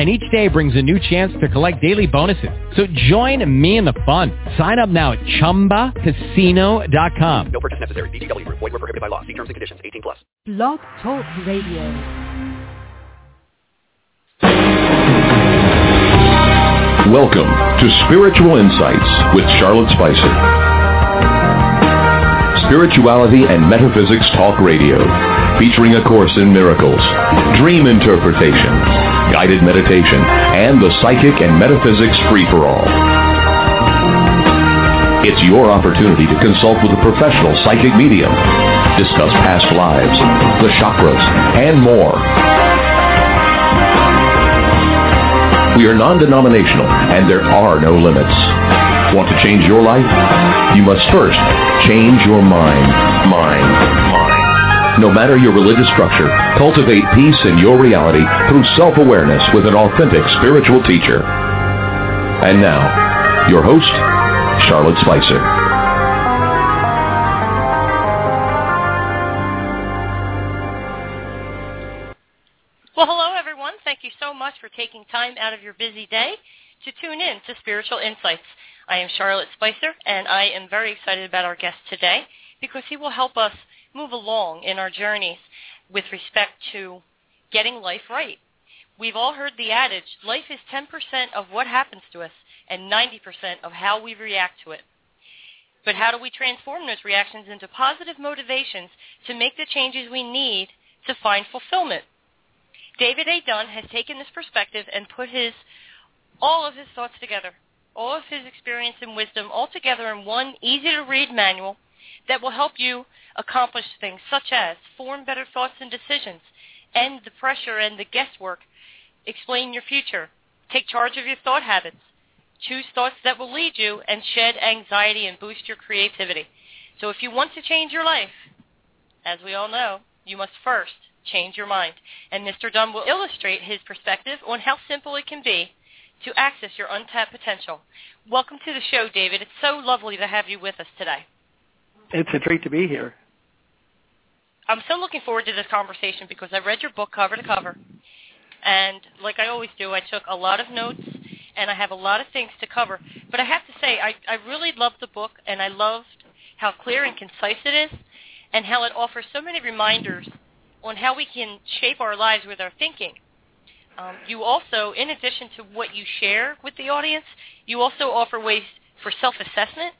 and each day brings a new chance to collect daily bonuses. So join me in the fun. Sign up now at ChumbaCasino.com. No purchase necessary. VGW. Void were prohibited by law. See terms and conditions. 18 plus. Blog Talk Radio. Welcome to Spiritual Insights with Charlotte Spicer. Spirituality and Metaphysics Talk Radio, featuring A Course in Miracles, Dream Interpretation, guided meditation, and the psychic and metaphysics free-for-all. It's your opportunity to consult with a professional psychic medium, discuss past lives, the chakras, and more. We are non-denominational, and there are no limits. Want to change your life? You must first change your mind. Mind. No matter your religious structure, cultivate peace in your reality through self-awareness with an authentic spiritual teacher. And now, your host, Charlotte Spicer. Well, hello, everyone. Thank you so much for taking time out of your busy day to tune in to Spiritual Insights. I am Charlotte Spicer, and I am very excited about our guest today because he will help us move along in our journeys with respect to getting life right. We've all heard the adage, life is 10% of what happens to us and 90% of how we react to it. But how do we transform those reactions into positive motivations to make the changes we need to find fulfillment? David A. Dunn has taken this perspective and put his all of his thoughts together, all of his experience and wisdom all together in one easy-to-read manual that will help you accomplish things such as form better thoughts and decisions, end the pressure and the guesswork, explain your future, take charge of your thought habits, choose thoughts that will lead you, and shed anxiety and boost your creativity. So if you want to change your life, as we all know, you must first change your mind. And Mr. Dunn will illustrate his perspective on how simple it can be to access your untapped potential. Welcome to the show, David. It's so lovely to have you with us today. It's a treat to be here. I'm so looking forward to this conversation because I read your book cover to cover. And like I always do, I took a lot of notes and I have a lot of things to cover. But I have to say, I, I really loved the book and I loved how clear and concise it is and how it offers so many reminders on how we can shape our lives with our thinking. Um, you also, in addition to what you share with the audience, you also offer ways for self-assessment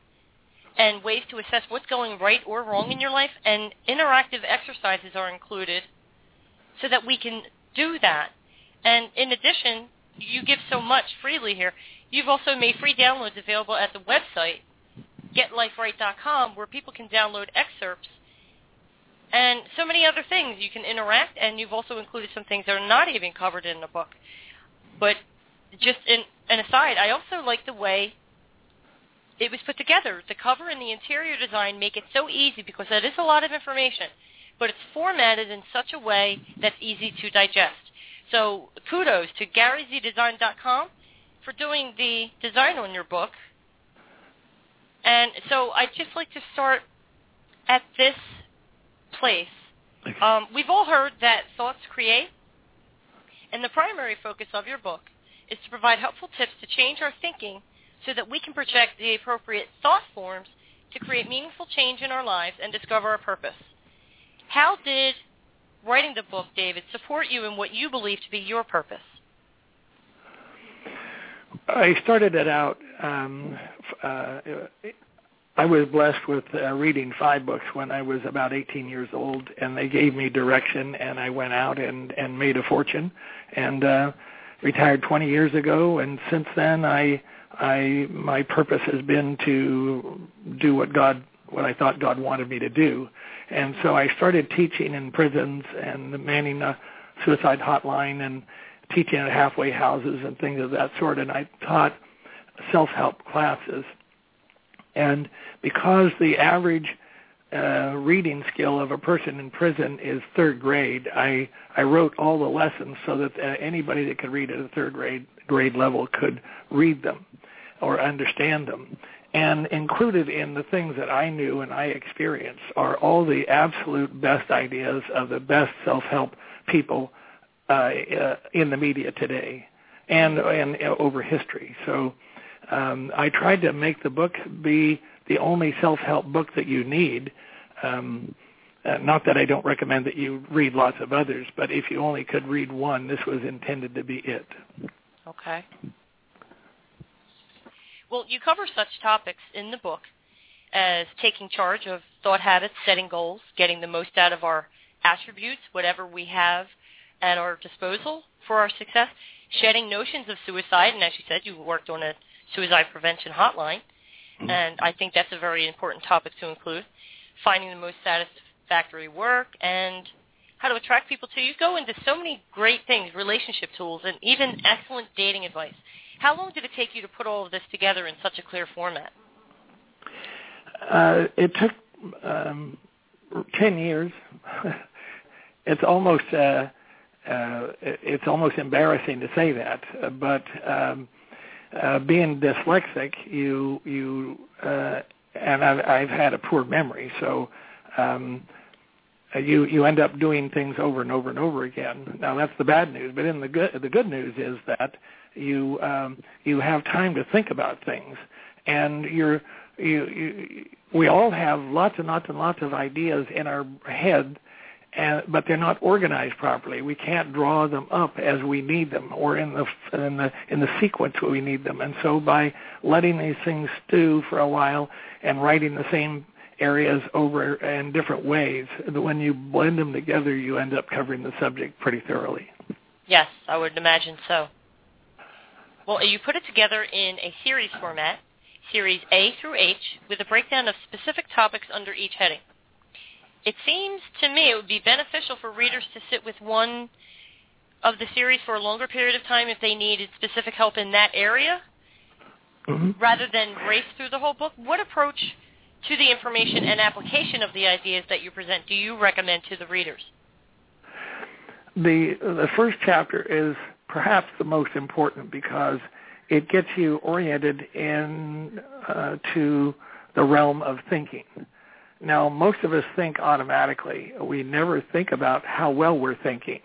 and ways to assess what's going right or wrong in your life, and interactive exercises are included so that we can do that. And in addition, you give so much freely here. You've also made free downloads available at the website, getliferight.com, where people can download excerpts and so many other things. You can interact, and you've also included some things that are not even covered in the book. But just in an aside, I also like the way it was put together. The cover and the interior design make it so easy because that is a lot of information, but it's formatted in such a way that's easy to digest. So kudos to GaryZDesign.com for doing the design on your book. And so I'd just like to start at this place. Um, we've all heard that thoughts create, and the primary focus of your book is to provide helpful tips to change our thinking so that we can project the appropriate thought forms to create meaningful change in our lives and discover our purpose. How did writing the book, David, support you in what you believe to be your purpose? I started it out. Um, uh, I was blessed with uh, reading five books when I was about 18 years old, and they gave me direction, and I went out and and made a fortune, and uh, retired 20 years ago, and since then I I my purpose has been to do what God what I thought God wanted me to do. And so I started teaching in prisons and manning a suicide hotline and teaching at halfway houses and things of that sort. And I taught self-help classes. And because the average uh, reading skill of a person in prison is third grade. I I wrote all the lessons so that uh, anybody that could read at a third grade grade level could read them or understand them. And included in the things that I knew and I experienced are all the absolute best ideas of the best self-help people uh, uh, in the media today and and uh, over history. So um, I tried to make the book be the only self-help book that you need. Um, uh, not that I don't recommend that you read lots of others, but if you only could read one, this was intended to be it. Okay. Well, you cover such topics in the book as taking charge of thought habits, setting goals, getting the most out of our attributes, whatever we have at our disposal for our success, shedding notions of suicide, and as you said, you worked on a suicide prevention hotline, mm-hmm. and I think that's a very important topic to include, finding the most satisfactory work, and how to attract people to you. Go into so many great things, relationship tools, and even excellent dating advice. How long did it take you to put all of this together in such a clear format? Uh, it took um, 10 years. it's almost uh, uh, it's almost embarrassing to say that, but um, uh, being dyslexic, you you uh, and I've, I've had a poor memory, so um, you you end up doing things over and over and over again. Now that's the bad news, but in the good the good news is that you um, you have time to think about things, and you're you, you we all have lots and lots and lots of ideas in our head, and but they're not organized properly. We can't draw them up as we need them, or in the in the in the sequence where we need them. And so by letting these things stew for a while and writing the same areas over in different ways, when you blend them together, you end up covering the subject pretty thoroughly. Yes, I would imagine so. Well, you put it together in a series format, series A through H, with a breakdown of specific topics under each heading. It seems to me it would be beneficial for readers to sit with one of the series for a longer period of time if they needed specific help in that area, mm-hmm. rather than race through the whole book. What approach to the information and application of the ideas that you present do you recommend to the readers? The the first chapter is perhaps the most important because it gets you oriented in uh, to the realm of thinking. Now, most of us think automatically. We never think about how well we're thinking,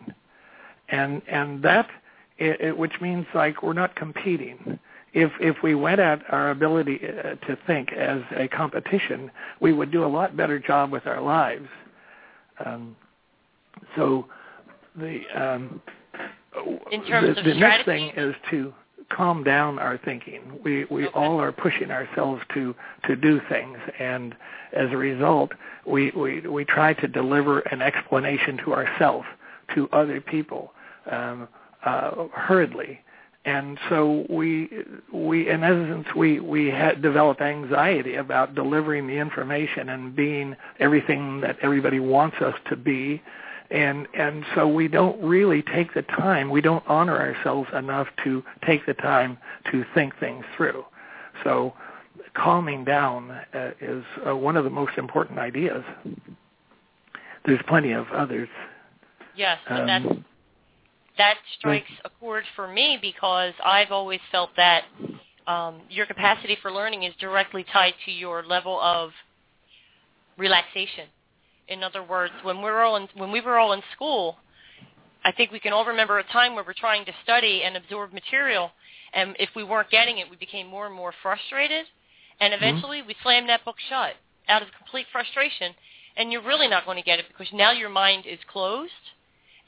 and and that, it, it, which means like we're not competing. If if we went at our ability uh, to think as a competition, we would do a lot better job with our lives. Um, so the um, in terms the, of the next thing is to calm down our thinking. We we okay. all are pushing ourselves to to do things, and as a result, we we we try to deliver an explanation to ourselves, to other people, um, uh, hurriedly, and so we we in essence we we had developed anxiety about delivering the information and being everything that everybody wants us to be and and so we don't really take the time we don't honor ourselves enough to take the time to think things through. So calming down uh, is uh, one of the most important ideas. There's plenty of others. Yes um, that's that strikes a chord for me because I've always felt that um, your capacity for learning is directly tied to your level of relaxation in other words, when we were all in, when we were all in school, I think we can all remember a time where we're trying to study and absorb material, and if we weren't getting it, we became more and more frustrated, and mm-hmm. eventually mm-hmm. we slammed that book shut out of complete frustration, and you're really not going to get it because now your mind is closed,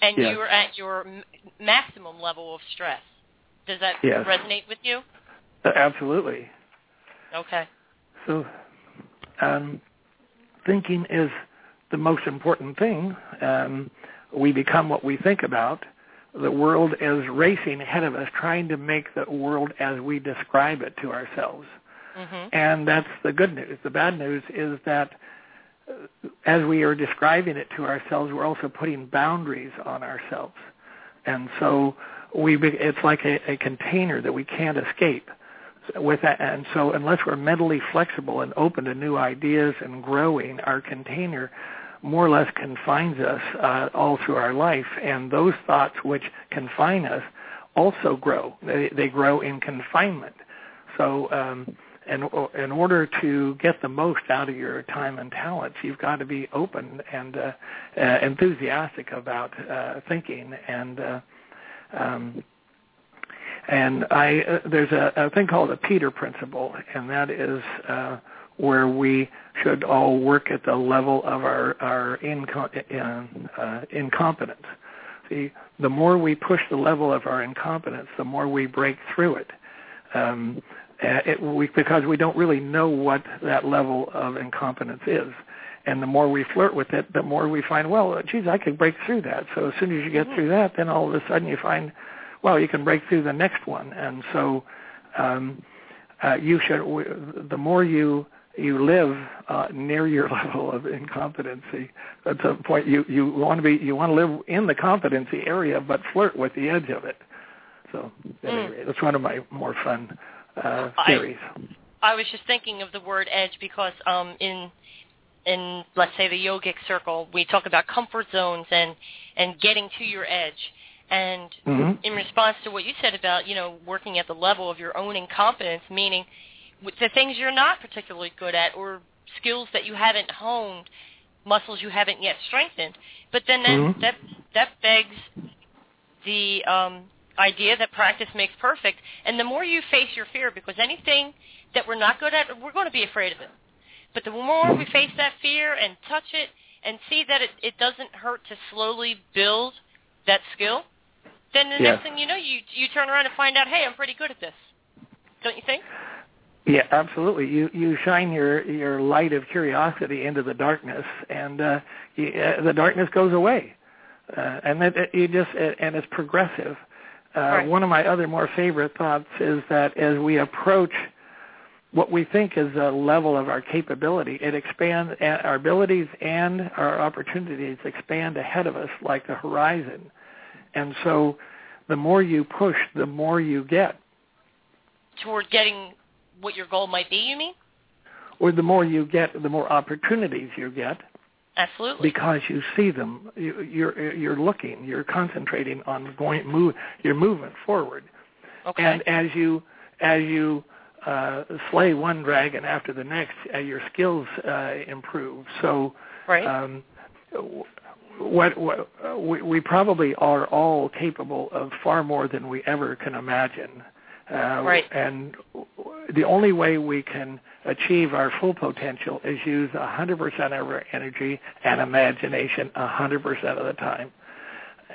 and yes. you're at your m- maximum level of stress. Does that yes. resonate with you? Uh, absolutely. Okay. So, um, thinking is the most important thing. Um, we become what we think about. The world is racing ahead of us, trying to make the world as we describe it to ourselves. Mm-hmm. And that's the good news. The bad news is that uh, as we are describing it to ourselves, we're also putting boundaries on ourselves. And so we, it's like a, a container that we can't escape. with that, and so unless we're mentally flexible and open to new ideas and growing, our container more or less confines us uh, all through our life, and those thoughts which confine us also grow. They, they grow in confinement. So, um, in, in order to get the most out of your time and talents, you've got to be open and uh, uh, enthusiastic about uh, thinking and. Uh, um, and I, uh, there's a, a thing called the Peter Principle, and that is uh, where we should all work at the level of our our inco- uh, incompetence. See, the more we push the level of our incompetence, the more we break through it. Um, uh, it we, because we don't really know what that level of incompetence is. And the more we flirt with it, the more we find, well, geez, I could break through that. So as soon as you get mm-hmm. through that, then all of a sudden you find, well, you can break through the next one. And so um, uh, you should, the more you you live uh, near your level of incompetency. That's a point you you want to be you want to live in the competency area, but flirt with the edge of it. So anyway, mm. that's one of my more fun uh, theories. I, I was just thinking of the word edge because um, in in let's say the yogic circle, we talk about comfort zones and and getting to your edge. And mm-hmm. in response to what you said about you know working at the level of your own incompetence, meaning the things you're not particularly good at or skills that you haven't honed, muscles you haven't yet strengthened. But then that mm-hmm. that, that begs the um, idea that practice makes perfect. And the more you face your fear, because anything that we're not good at, we're going to be afraid of it. But the more we face that fear and touch it and see that it, it doesn't hurt to slowly build that skill, then the yes. next thing you know, you you turn around and find out, hey, I'm pretty good at this. Don't you think? Yeah, absolutely. You you shine your your light of curiosity into the darkness, and uh, you, uh, the darkness goes away, uh, and that it, you just and it's progressive. Uh, right. One of my other more favorite thoughts is that as we approach what we think is a level of our capability, it expands our abilities and our opportunities expand ahead of us like the horizon, and so the more you push, the more you get. Toward getting what your goal might be, you mean? Or the more you get, the more opportunities you get. Absolutely. Because you see them, you, you're you're looking, you're concentrating on going move, you're moving forward. Okay. And as you as you uh, slay one dragon after the next, uh, your skills uh, improve. So, right. um, what, what we, we probably are all capable of far more than we ever can imagine. Uh, right. And the only way we can achieve our full potential is use 100% of our energy and imagination 100% of the time,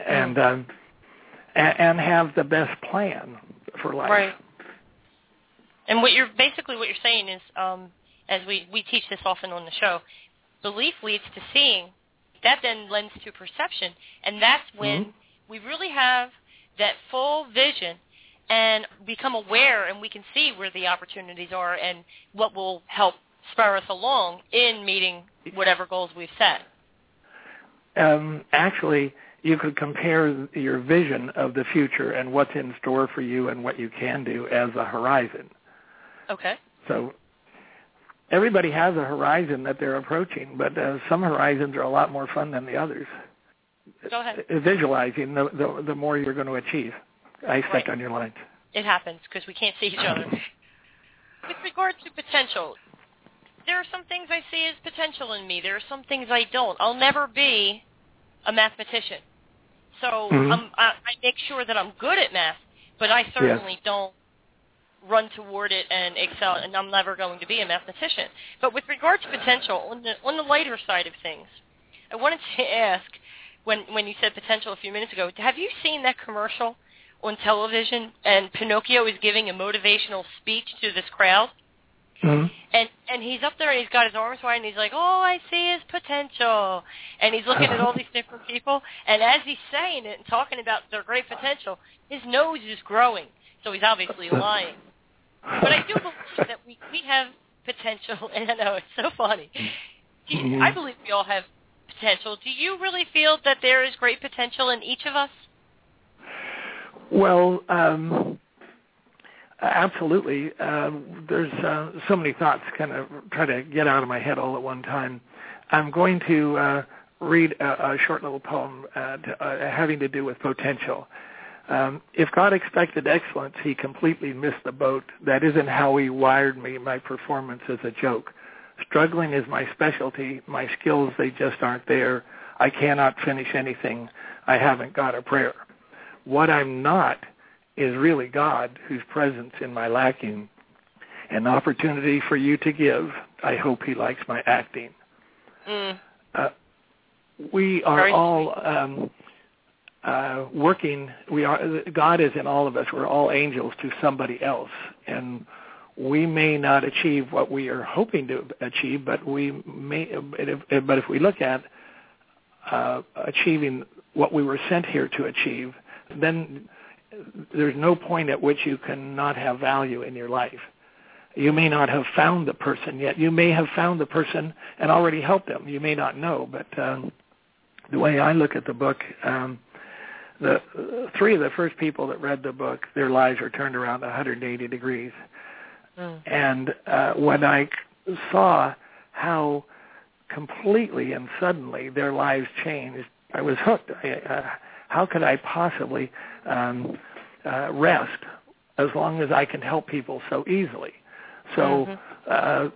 and mm. um, and, and have the best plan for life. Right. And what you're basically what you're saying is, um, as we we teach this often on the show, belief leads to seeing. That then lends to perception, and that's when mm-hmm. we really have that full vision and become aware and we can see where the opportunities are and what will help spur us along in meeting whatever goals we've set. Um, actually, you could compare your vision of the future and what's in store for you and what you can do as a horizon. Okay. So everybody has a horizon that they're approaching, but uh, some horizons are a lot more fun than the others. Go ahead. Visualizing the the, the more you're going to achieve. I stepped right. on your lines. It happens because we can't see each other. With regard to potential, there are some things I see as potential in me. There are some things I don't. I'll never be a mathematician. So mm-hmm. I, I make sure that I'm good at math, but I certainly yes. don't run toward it and excel, and I'm never going to be a mathematician. But with regard to potential, on the, on the lighter side of things, I wanted to ask, when, when you said potential a few minutes ago, have you seen that commercial on television, and Pinocchio is giving a motivational speech to this crowd. Mm-hmm. And and he's up there and he's got his arms wide and he's like, all I see is potential. And he's looking at all these different people. And as he's saying it and talking about their great potential, his nose is growing. So he's obviously lying. But I do believe that we we have potential. And I know it's so funny. Mm-hmm. I believe we all have potential. Do you really feel that there is great potential in each of us? Well, um, absolutely. Um, there's uh, so many thoughts kind of try to get out of my head all at one time. I'm going to uh, read a, a short little poem uh, to, uh, having to do with potential. Um, if God expected excellence, he completely missed the boat. That isn't how he wired me. My performance is a joke. Struggling is my specialty. My skills, they just aren't there. I cannot finish anything. I haven't got a prayer. What I'm not is really God whose presence in my lacking. An opportunity for you to give. I hope he likes my acting. Mm. Uh, we are Very all um, uh, working. We are God is in all of us. We're all angels to somebody else, and we may not achieve what we are hoping to achieve, but we may. But if we look at uh, achieving what we were sent here to achieve, then there's no point at which you cannot have value in your life. You may not have found the person yet. You may have found the person and already helped them. You may not know, but um, the way I look at the book, um, the uh, three of the first people that read the book, their lives were turned around 180 degrees. Mm. And uh, when I saw how completely and suddenly their lives changed, I was hooked. I, uh, how could I possibly um, uh, rest as long as I can help people so easily? So uh,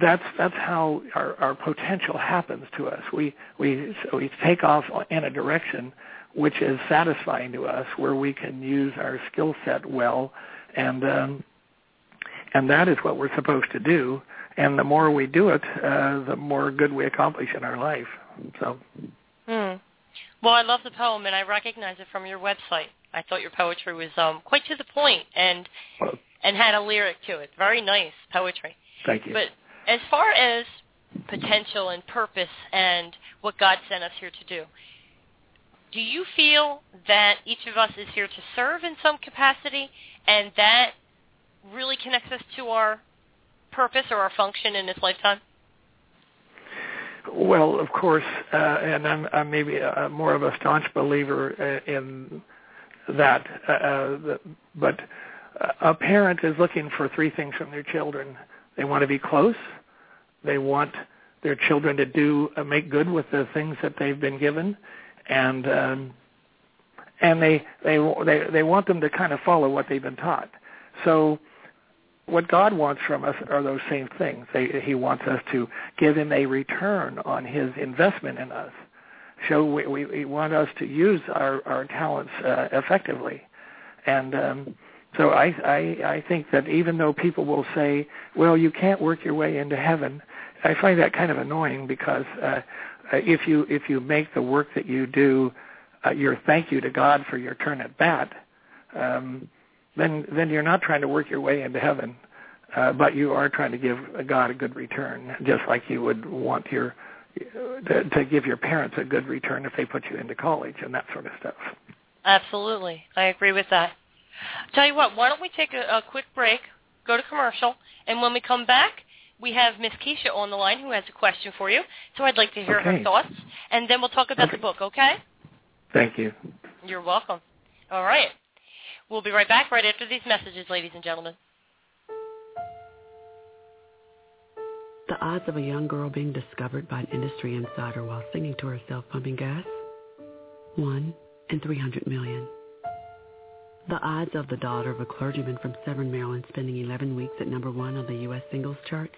that's that's how our, our potential happens to us. We we so we take off in a direction which is satisfying to us, where we can use our skill set well, and um, and that is what we're supposed to do. And the more we do it, uh, the more good we accomplish in our life. So. Well, I love the poem, and I recognize it from your website. I thought your poetry was um, quite to the point and Well, and had a lyric to it. Very nice poetry. thank you. But as far as potential and purpose and what God sent us here to do, do you feel that each of us is here to serve in some capacity and that really connects us to our purpose or our function in this lifetime? Well, of course, uh, and I'm, I'm maybe a, more of a staunch believer uh, in that. Uh, uh, but a parent is looking for three things from their children. They want to be close. They want their children to do uh, make good with the things that they've been given, and um, and they they they they want them to kind of follow what they've been taught. So what God wants from us are those same things. They, he wants us to give him a return on his investment in us. So we, we, we want us to use our, our talents uh, effectively. And um, so I, I, I think that even though people will say, well, you can't work your way into heaven, I find that kind of annoying because uh, if you if you make the work that you do uh, your thank you to God for your turn at bat, um, then then you're not trying to work your way into heaven, uh, but you are trying to give God a good return, just like you would want your to, to give your parents a good return if they put you into college and that sort of stuff. Absolutely. I agree with that. Tell you what, why don't we take a, a quick break, go to commercial, and when we come back, we have Miss Keisha on the line who has a question for you. So I'd like to hear her thoughts, and then we'll talk about Okay. the book, okay? Thank you. You're welcome. All right. We'll be right back right after these messages, ladies and gentlemen. The odds of a young girl being discovered by an industry insider while singing to herself pumping gas? 1 in 300 million. The odds of the daughter of a clergyman from Severn, Maryland spending 11 weeks at number one on the U.S. singles charts?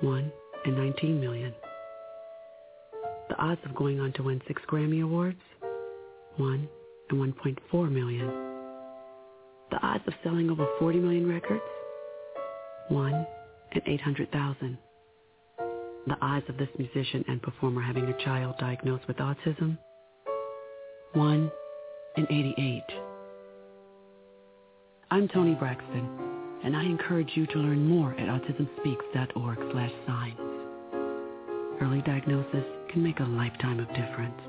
1 in 19 million. The odds of going on to win six Grammy Awards? 1 in 1.4 million. The odds of selling over 40 million records? 1 in 800,000. The odds of this musician and performer having a child diagnosed with autism? 1 in 88. I'm Toni Braxton, and I encourage you to learn more at autismspeaks.org slash signs. Early diagnosis can make a lifetime of difference.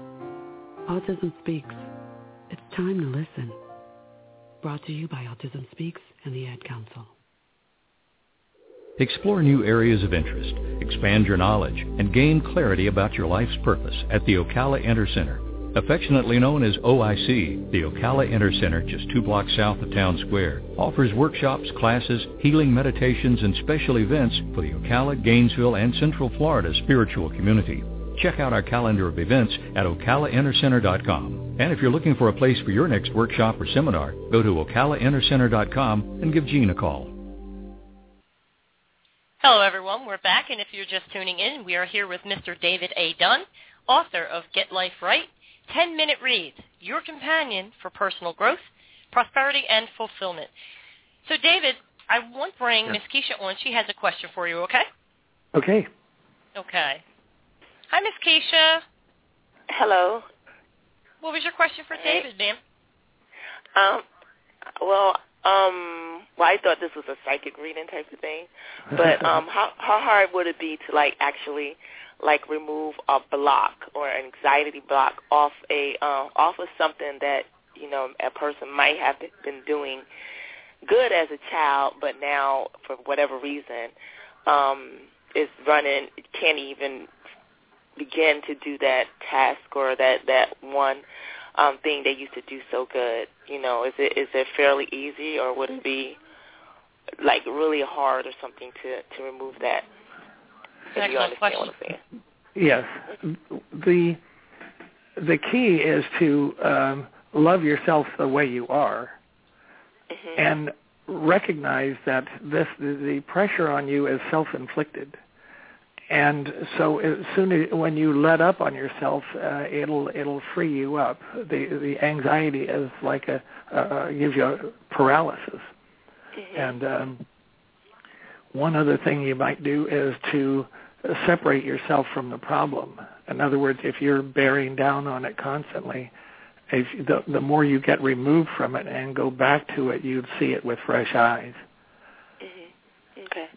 Autism Speaks. It's time to listen. Brought to you by Autism Speaks and the Ad Council. Explore new areas of interest, expand your knowledge, and gain clarity about your life's purpose at the Ocala Inner Center. Affectionately known as OIC, the Ocala Inner Center, just two blocks south of Town Square, offers workshops, classes, healing meditations, and special events for the Ocala, Gainesville, and Central Florida spiritual community. Check out our calendar of events at ocalainnercenter.com. And if you're looking for a place for your next workshop or seminar, go to ocalainnercenter.com and give Gene a call. Hello, everyone. We're back, and if you're just tuning in, we are here with Mr. David A. Dunn, author of Get Life Right, 10-Minute Reads, your companion for personal growth, prosperity, and fulfillment. So, David, I want to bring Miss Keisha on. She has a question for you, okay? Okay. Okay. Hi, Miss Keisha. Hello. What was your question for. David, ma'am? Um, well, um, well, I thought this was a psychic reading type of thing, but um, how how hard would it be to like actually like remove a block or an anxiety block off a uh, off of something that you know a person might have been doing good as a child, but now for whatever reason um, is running can't even begin to do that task or that that one um, thing they used to do so good. You know, is it is it fairly easy or would it be like really hard or something to to remove that? If you Excellent understand what I'm question. saying. Yes. The the key is to um, love yourself the way you are hmm and recognize that this the, the pressure on you is self-inflicted. And so as soon as when you let up on yourself, uh, it'll it'll free you up. The the anxiety is like a uh, gives you a paralysis. hmm And um, one other thing you might do is to separate yourself from the problem. In other words, if you're bearing down on it constantly, if the, the more you get removed from it and go back to it, you'd see it with fresh eyes. hmm Okay.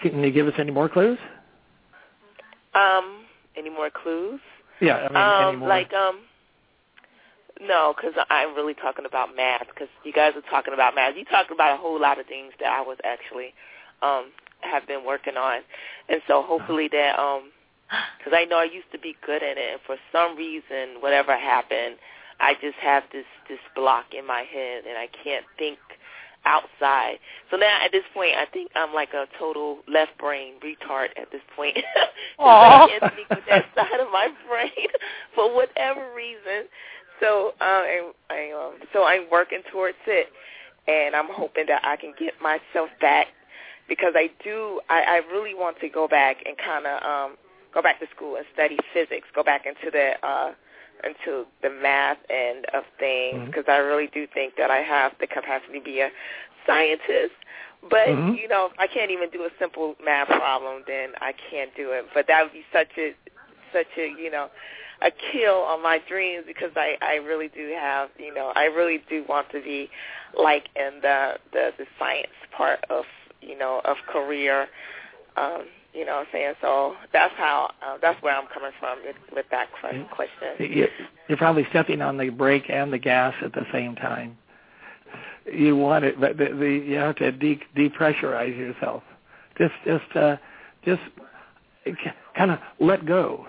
Can you give us any more clues? Um, any more clues? Yeah, I mean, um, like um, no, because I'm really talking about math. Because you guys are talking about math. You talked about a whole lot of things that I was actually um have been working on, and so hopefully that um, because I know I used to be good at it, and for some reason, whatever happened, I just have this this block in my head, and I can't think outside. So now at this point, I think I'm like a total left brain retard at this point. I can't think with that side of my brain for whatever reason. So um, and I, um, so I'm working towards it, and I'm hoping that I can get myself back because I do. I, I really want to go back and kind of um, go back to school and study physics. Go back into the uh, into the math end of things because I really do think that I have the capacity to be a scientist. But Mhm. you know, if I can't even do a simple math problem, then I can't do it. But that would be such a such a you know a kill on my dreams because I I really do have you know I really do want to be like in the the the science part of you know of career. Um, you know what I'm saying? So that's how, uh, that's where I'm coming from with, with that question. You- You're probably stepping on the brake and the gas at the same time. You want it, but the, the, you have to de- depressurize yourself. Just, just, uh, just kind of let go,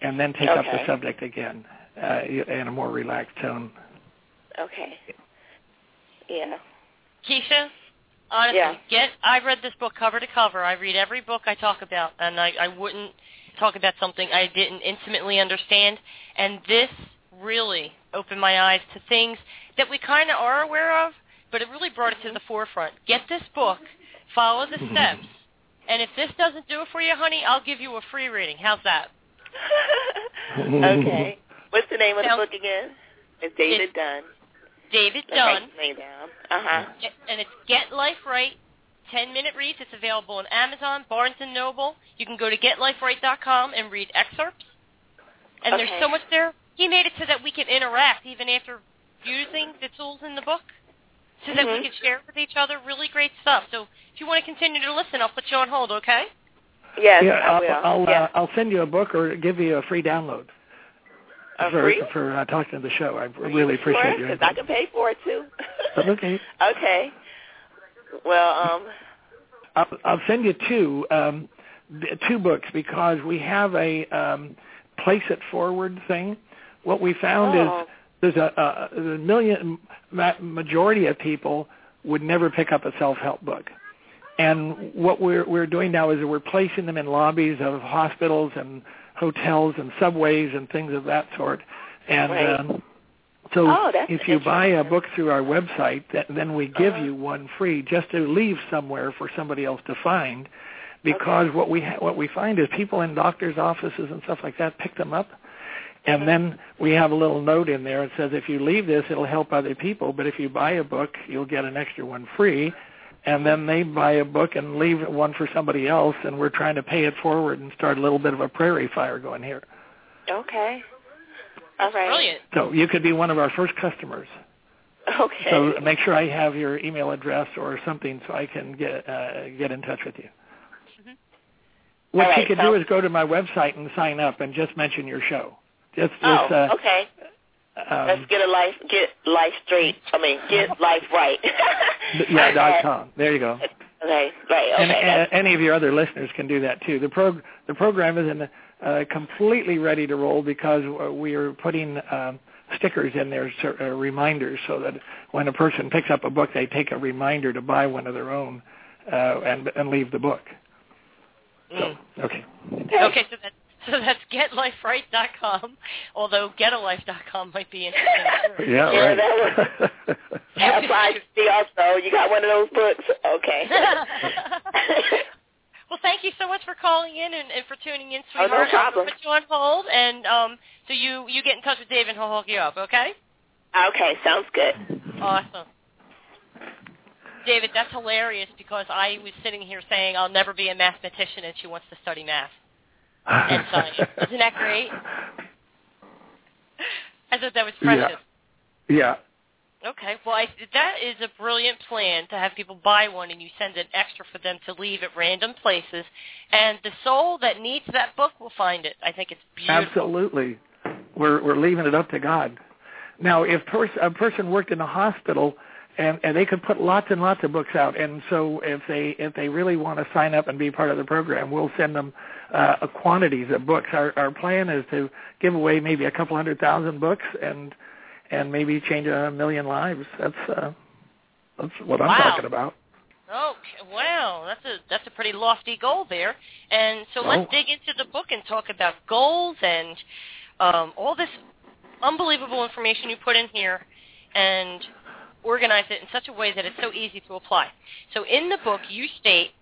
and then take up the subject again uh, in a more relaxed tone. Okay. Yeah. Keisha, honestly, Yeah. get. I've read this book cover to cover. I read every book I talk about, and I, I wouldn't talk about something I didn't intimately understand. And this really opened my eyes to things that we kind of are aware of, but it really brought it to mm-hmm. the forefront. Get this book, follow the steps, and if this doesn't do it for you, honey, I'll give you a free reading. How's that? okay. What's the name of the book again? It's David Dunn. David Let's Dunn. his name down. Uh huh. And it's Get Life Right, 10 minute reads. It's available on Amazon, Barnes and Noble. You can go to getliferight.com and read excerpts. And Okay. there's so much there. He made it so that we can interact even after using the tools in the book, so that we Mhm. can share with each other. Really great stuff. So if you want to continue to listen, I'll put you on hold. Okay? Yes, yeah, I I'll, will. I'll, yeah. uh, I'll send you a book or give you a free download A for free? for uh, talking to the show. I really appreciate sure? your 'Cause I can pay for it too. Okay. Okay. Well, um, I'll, I'll send you two um, two books because we have a um, place it forward thing what we found Oh. is there's a, a, a million majority of people would never pick up a self-help book. And what we're we're doing now is we're placing them in lobbies of hospitals and hotels and subways and things of that sort. And Right. um, so Oh, if you buy a book through our website, th- then we give Uh-huh. you one free just to leave somewhere for somebody else to find. Because what we ha- what we find is people in doctors' offices and stuff like that pick them up, and then we have a little note in there that says if you leave this, it'll help other people. But if you buy a book, you'll get an extra one free. And then they buy a book and leave one for somebody else, and we're trying to pay it forward and start a little bit of a prairie fire going here. Okay. All right. Brilliant. So you could be one of our first customers. Okay. So make sure I have your email address or something so I can get uh, get in touch with you. What All you right, could do is go to my website and sign up and just mention your show. Just, just oh, uh, okay. Um, Let's get a life, get life straight. I mean, get life right. yeah, dot com. There you go. Okay, right. Okay. and that's- uh, any of your other listeners can do that too. The prog- the program isn't uh, completely ready to roll because we are putting um, stickers in there, so, uh, reminders, so that when a person picks up a book, they take a reminder to buy one of their own uh, and and leave the book. mm. Okay. Okay, so that's so that's getliferight.com. Although getalife.com might be interesting. too. Yeah, Yeah, right. that That's why I see also. You got one of those books? Okay. well, thank you so much for calling in and, and for tuning in, sweetheart. Oh, no sweetheart. I'm put you on hold, and um, so you you get in touch with Dave and he'll hook you up. Okay? okay, sounds good. Awesome. David, that's hilarious because I was sitting here saying I'll never be a mathematician, and she wants to study math. And science. Isn't that great? I thought that was precious. Yeah. Okay, well, I, that is a brilliant plan to have people buy one and you send an extra for them to leave at random places, and the soul that needs that book will find it. I think it's beautiful. Absolutely. We're we're leaving it up to God. Now, if pers- a person worked in a hospital and and they could put lots and lots of books out, and so if they if they really want to sign up and be part of the program, we'll send them uh, quantities of books. Our our plan is to give away maybe a couple hundred thousand books and and maybe change a million lives. That's uh, that's what I'm Wow. talking about. Oh, wow, that's a that's a pretty lofty goal there. And so let's Oh. dig into the book and talk about goals and um, all this unbelievable information you put in here, and organize it in such a way that it's so easy to apply. So in the book, you state,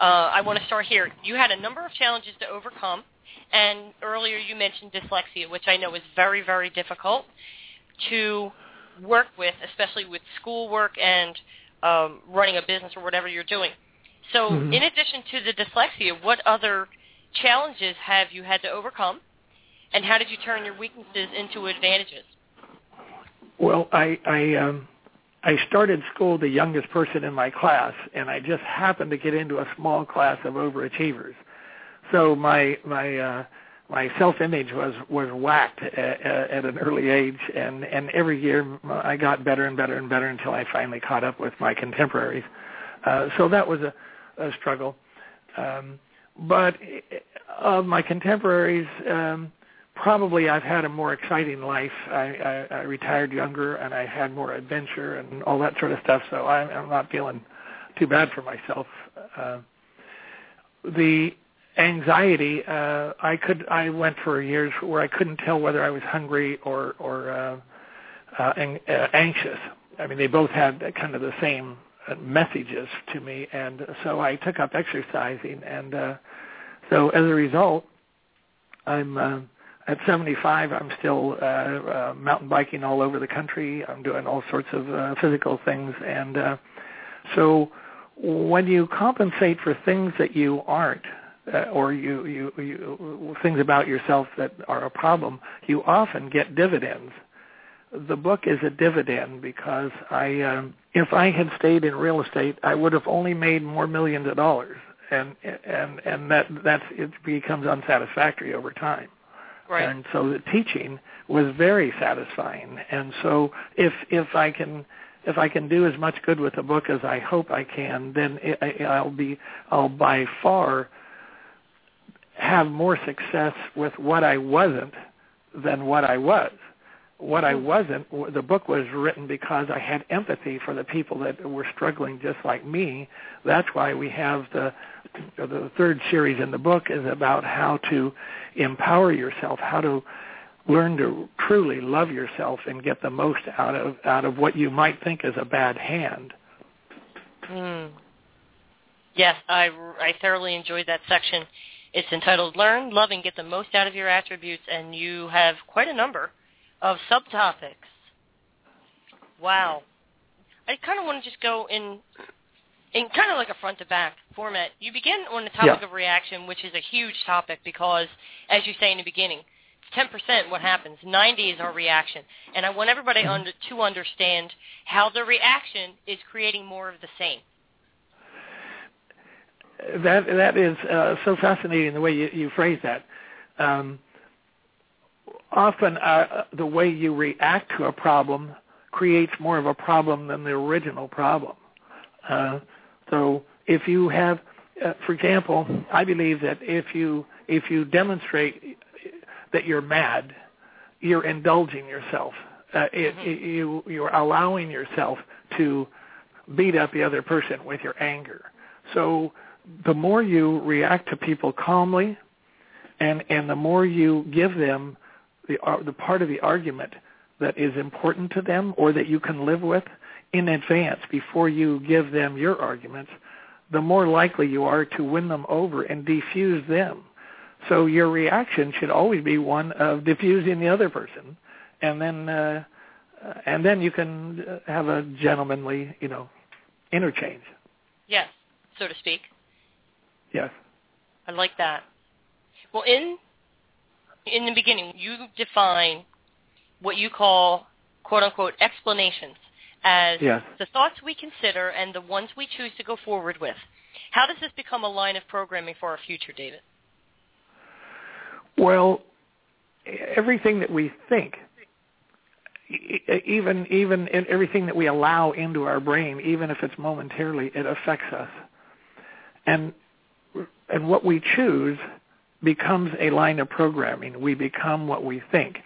uh, I want to start here. You had a number of challenges to overcome, and earlier you mentioned dyslexia, which I know is very very difficult to work with, especially with schoolwork and um, running a business or whatever you're doing. So, Mhm. in addition to the dyslexia, what other challenges have you had to overcome, and how did you turn your weaknesses into advantages? Well, I I um I started school the youngest person in my class, and I just happened to get into a small class of overachievers. So my my uh, my self-image was was whacked at, at an early age, and and every year I got better and better and better until I finally caught up with my contemporaries. Uh, so that was a, a struggle. Um, but of my contemporaries, um, probably I've had a more exciting life. I, I, I retired younger, and I had more adventure and all that sort of stuff. So I'm, I'm not feeling too bad for myself. Uh, the anxiety, uh, I could, I went for years where I couldn't tell whether I was hungry or or uh, uh, an, uh, anxious. I mean, they both had kind of the same messages to me, and so I took up exercising, and uh, so as a result, I'm. Uh, at 75, I'm still uh, uh, mountain biking all over the country. I'm doing all sorts of uh, physical things, and uh, so when you compensate for things that you aren't, uh, or you, you you things about yourself that are a problem, you often get dividends. The book is a dividend because I, um, if I had stayed in real estate, I would have only made more millions of dollars, and and and that that's it becomes unsatisfactory over time. Right. And so the teaching was very satisfying. And so if if I can if I can do as much good with the book as I hope I can, then it, I, I'll be I'll by far have more success with what I wasn't than what I was. what I mm-hmm. wasn't, the book was written because I had empathy for the people that were struggling just like me. That's why we have the the third series in the book is about how to empower yourself, how to learn to truly love yourself and get the most out of out of what you might think is a bad hand. Mm. Yes, I, I thoroughly enjoyed that section. It's entitled Learn, Love, and Get the Most Out of Your Attributes, and you have quite a number of subtopics. Wow. I kind of want to just go in in kind of like a front to back format. You begin on the topic Yeah. of reaction, which is a huge topic because, as you say in the beginning, 10% what happens. 90 is our reaction. And I want everybody under, to understand how the reaction is creating more of the same. That that is uh, so fascinating the way you, you phrase that. Um, often, uh, the way you react to a problem creates more of a problem than the original problem. Uh, so, if you have, uh, for example, I believe that if you if you demonstrate that you're mad, you're indulging yourself. Uh, it, it, you you're allowing yourself to beat up the other person with your anger. So the more you react to people calmly, and and the more you give them the ar- the part of the argument that is important to them or that you can live with in advance before you give them your arguments, the more likely you are to win them over and defuse them. So your reaction should always be one of defusing the other person, and then uh, and then you can uh, have a gentlemanly, you know, interchange. Yes, so to speak. Yes. I like that. Well, in in the beginning, you define what you call "quote unquote" explanations as Yes. the thoughts we consider and the ones we choose to go forward with. How does this become a line of programming for our future, David? Well, everything that we think, even even in everything that we allow into our brain, even if it's momentarily, it affects us. And and what we choose becomes a line of programming. We become what we think.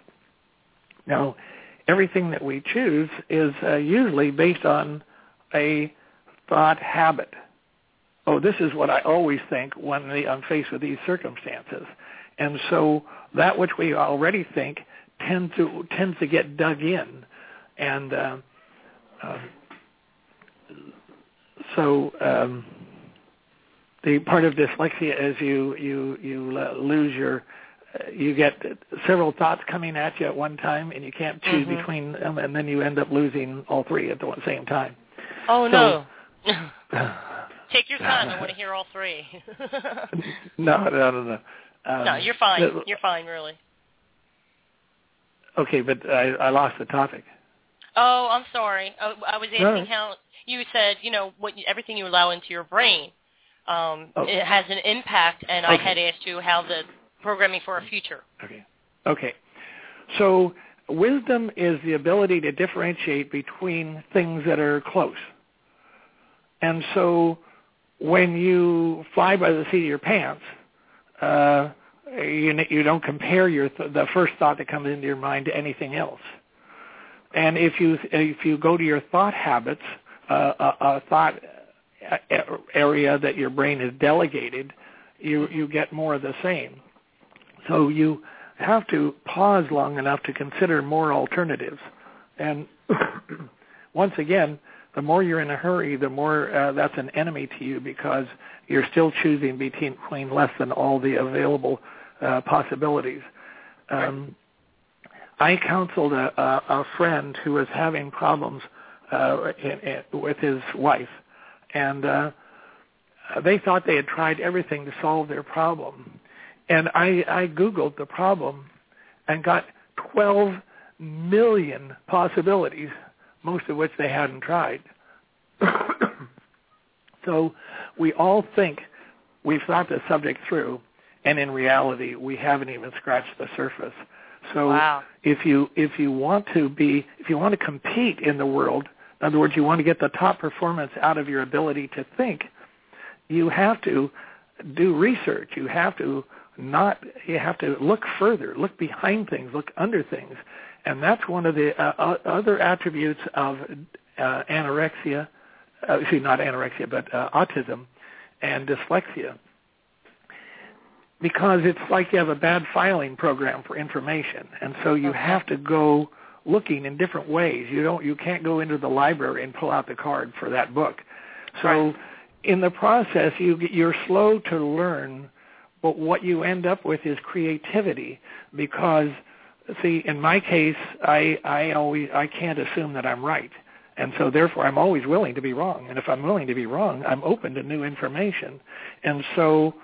Now, everything that we choose is uh, usually based on a thought habit. Oh, this is what I always think when I'm faced with these circumstances. And so that which we already think tends to tends to get dug in, and uh, uh, so um, the part of dyslexia is you you you uh, lose your you get several thoughts coming at you at one time, and you can't choose Mhm. between them, and then you end up losing all three at the same time. Oh So- no. Take your time. I want to hear all three. no, no, no, no. Um, no, you're fine. You're fine, really. Okay, but I, I lost the topic. Oh, I'm sorry. I, I was asking No. how you said, you know, what everything you allow into your brain, um, Oh. it has an impact, and I had asked you how the programming for a future. Okay. Okay. So wisdom is the ability to differentiate between things that are close. And so when you fly by the seat of your pants, uh, you you don't compare your th- the first thought that comes into your mind to anything else. And if you if you go to your thought habits, uh, a, a thought area that your brain is delegated, you you get more of the same. So you have to pause long enough to consider more alternatives. And once again, the more you're in a hurry, the more uh, that's an enemy to you because you're still choosing between, less than all the available uh, possibilities. Um, I counseled a, a, a friend who was having problems uh, in, in, with his wife, and uh, they thought they had tried everything to solve their problem. And I, I Googled the problem and got 12 million possibilities, most of which they hadn't tried. so we all think we've thought the subject through, and in reality, we haven't even scratched the surface. So Wow. if you if you want to be if you want to compete in the world, in other words, you want to get the top performance out of your ability to think, you have to do research. You have to not you have to look further, look behind things, look under things, and that's one of the uh, other attributes of uh, anorexia. Uh, excuse not anorexia, but uh, autism and dyslexia. Because it's like you have a bad filing program for information, and so you have to go looking in different ways. You don't, you can't go into the library and pull out the card for that book. So, Right. in the process, you you're slow to learn, but what you end up with is creativity. Because, see, in my case, I I always I can't assume that I'm right, and so therefore I'm always willing to be wrong. And if I'm willing to be wrong, I'm open to new information. And so,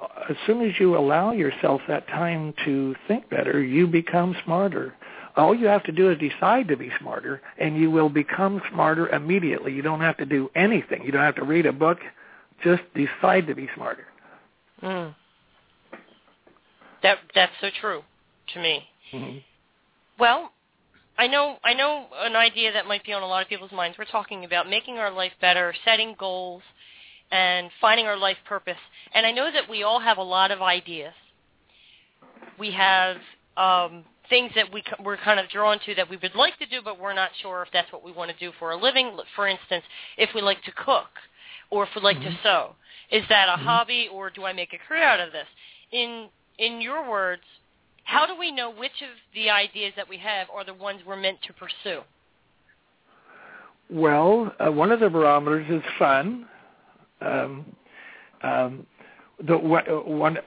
uh, as soon as you allow yourself that time to think better, you become smarter. All you have to do is decide to be smarter, and you will become smarter immediately. You don't have to do anything. You don't have to read a book. Just decide to be smarter. Mm. That that's so true to me. Mm-hmm. Well, I know I know an idea that might be on a lot of people's minds. We're talking about making our life better, setting goals, and finding our life purpose. And I know that we all have a lot of ideas. We have um, things that we we're kind of drawn to that we would like to do, but we're not sure if that's what we want to do for a living. For instance, if we like to cook, or if we like to sew, is that a hobby, or do I make a career out of this? In in your words, how do we know which of the ideas that we have are the ones we're meant to pursue? Well, uh, one of the barometers is fun. Um, um, the uh, one,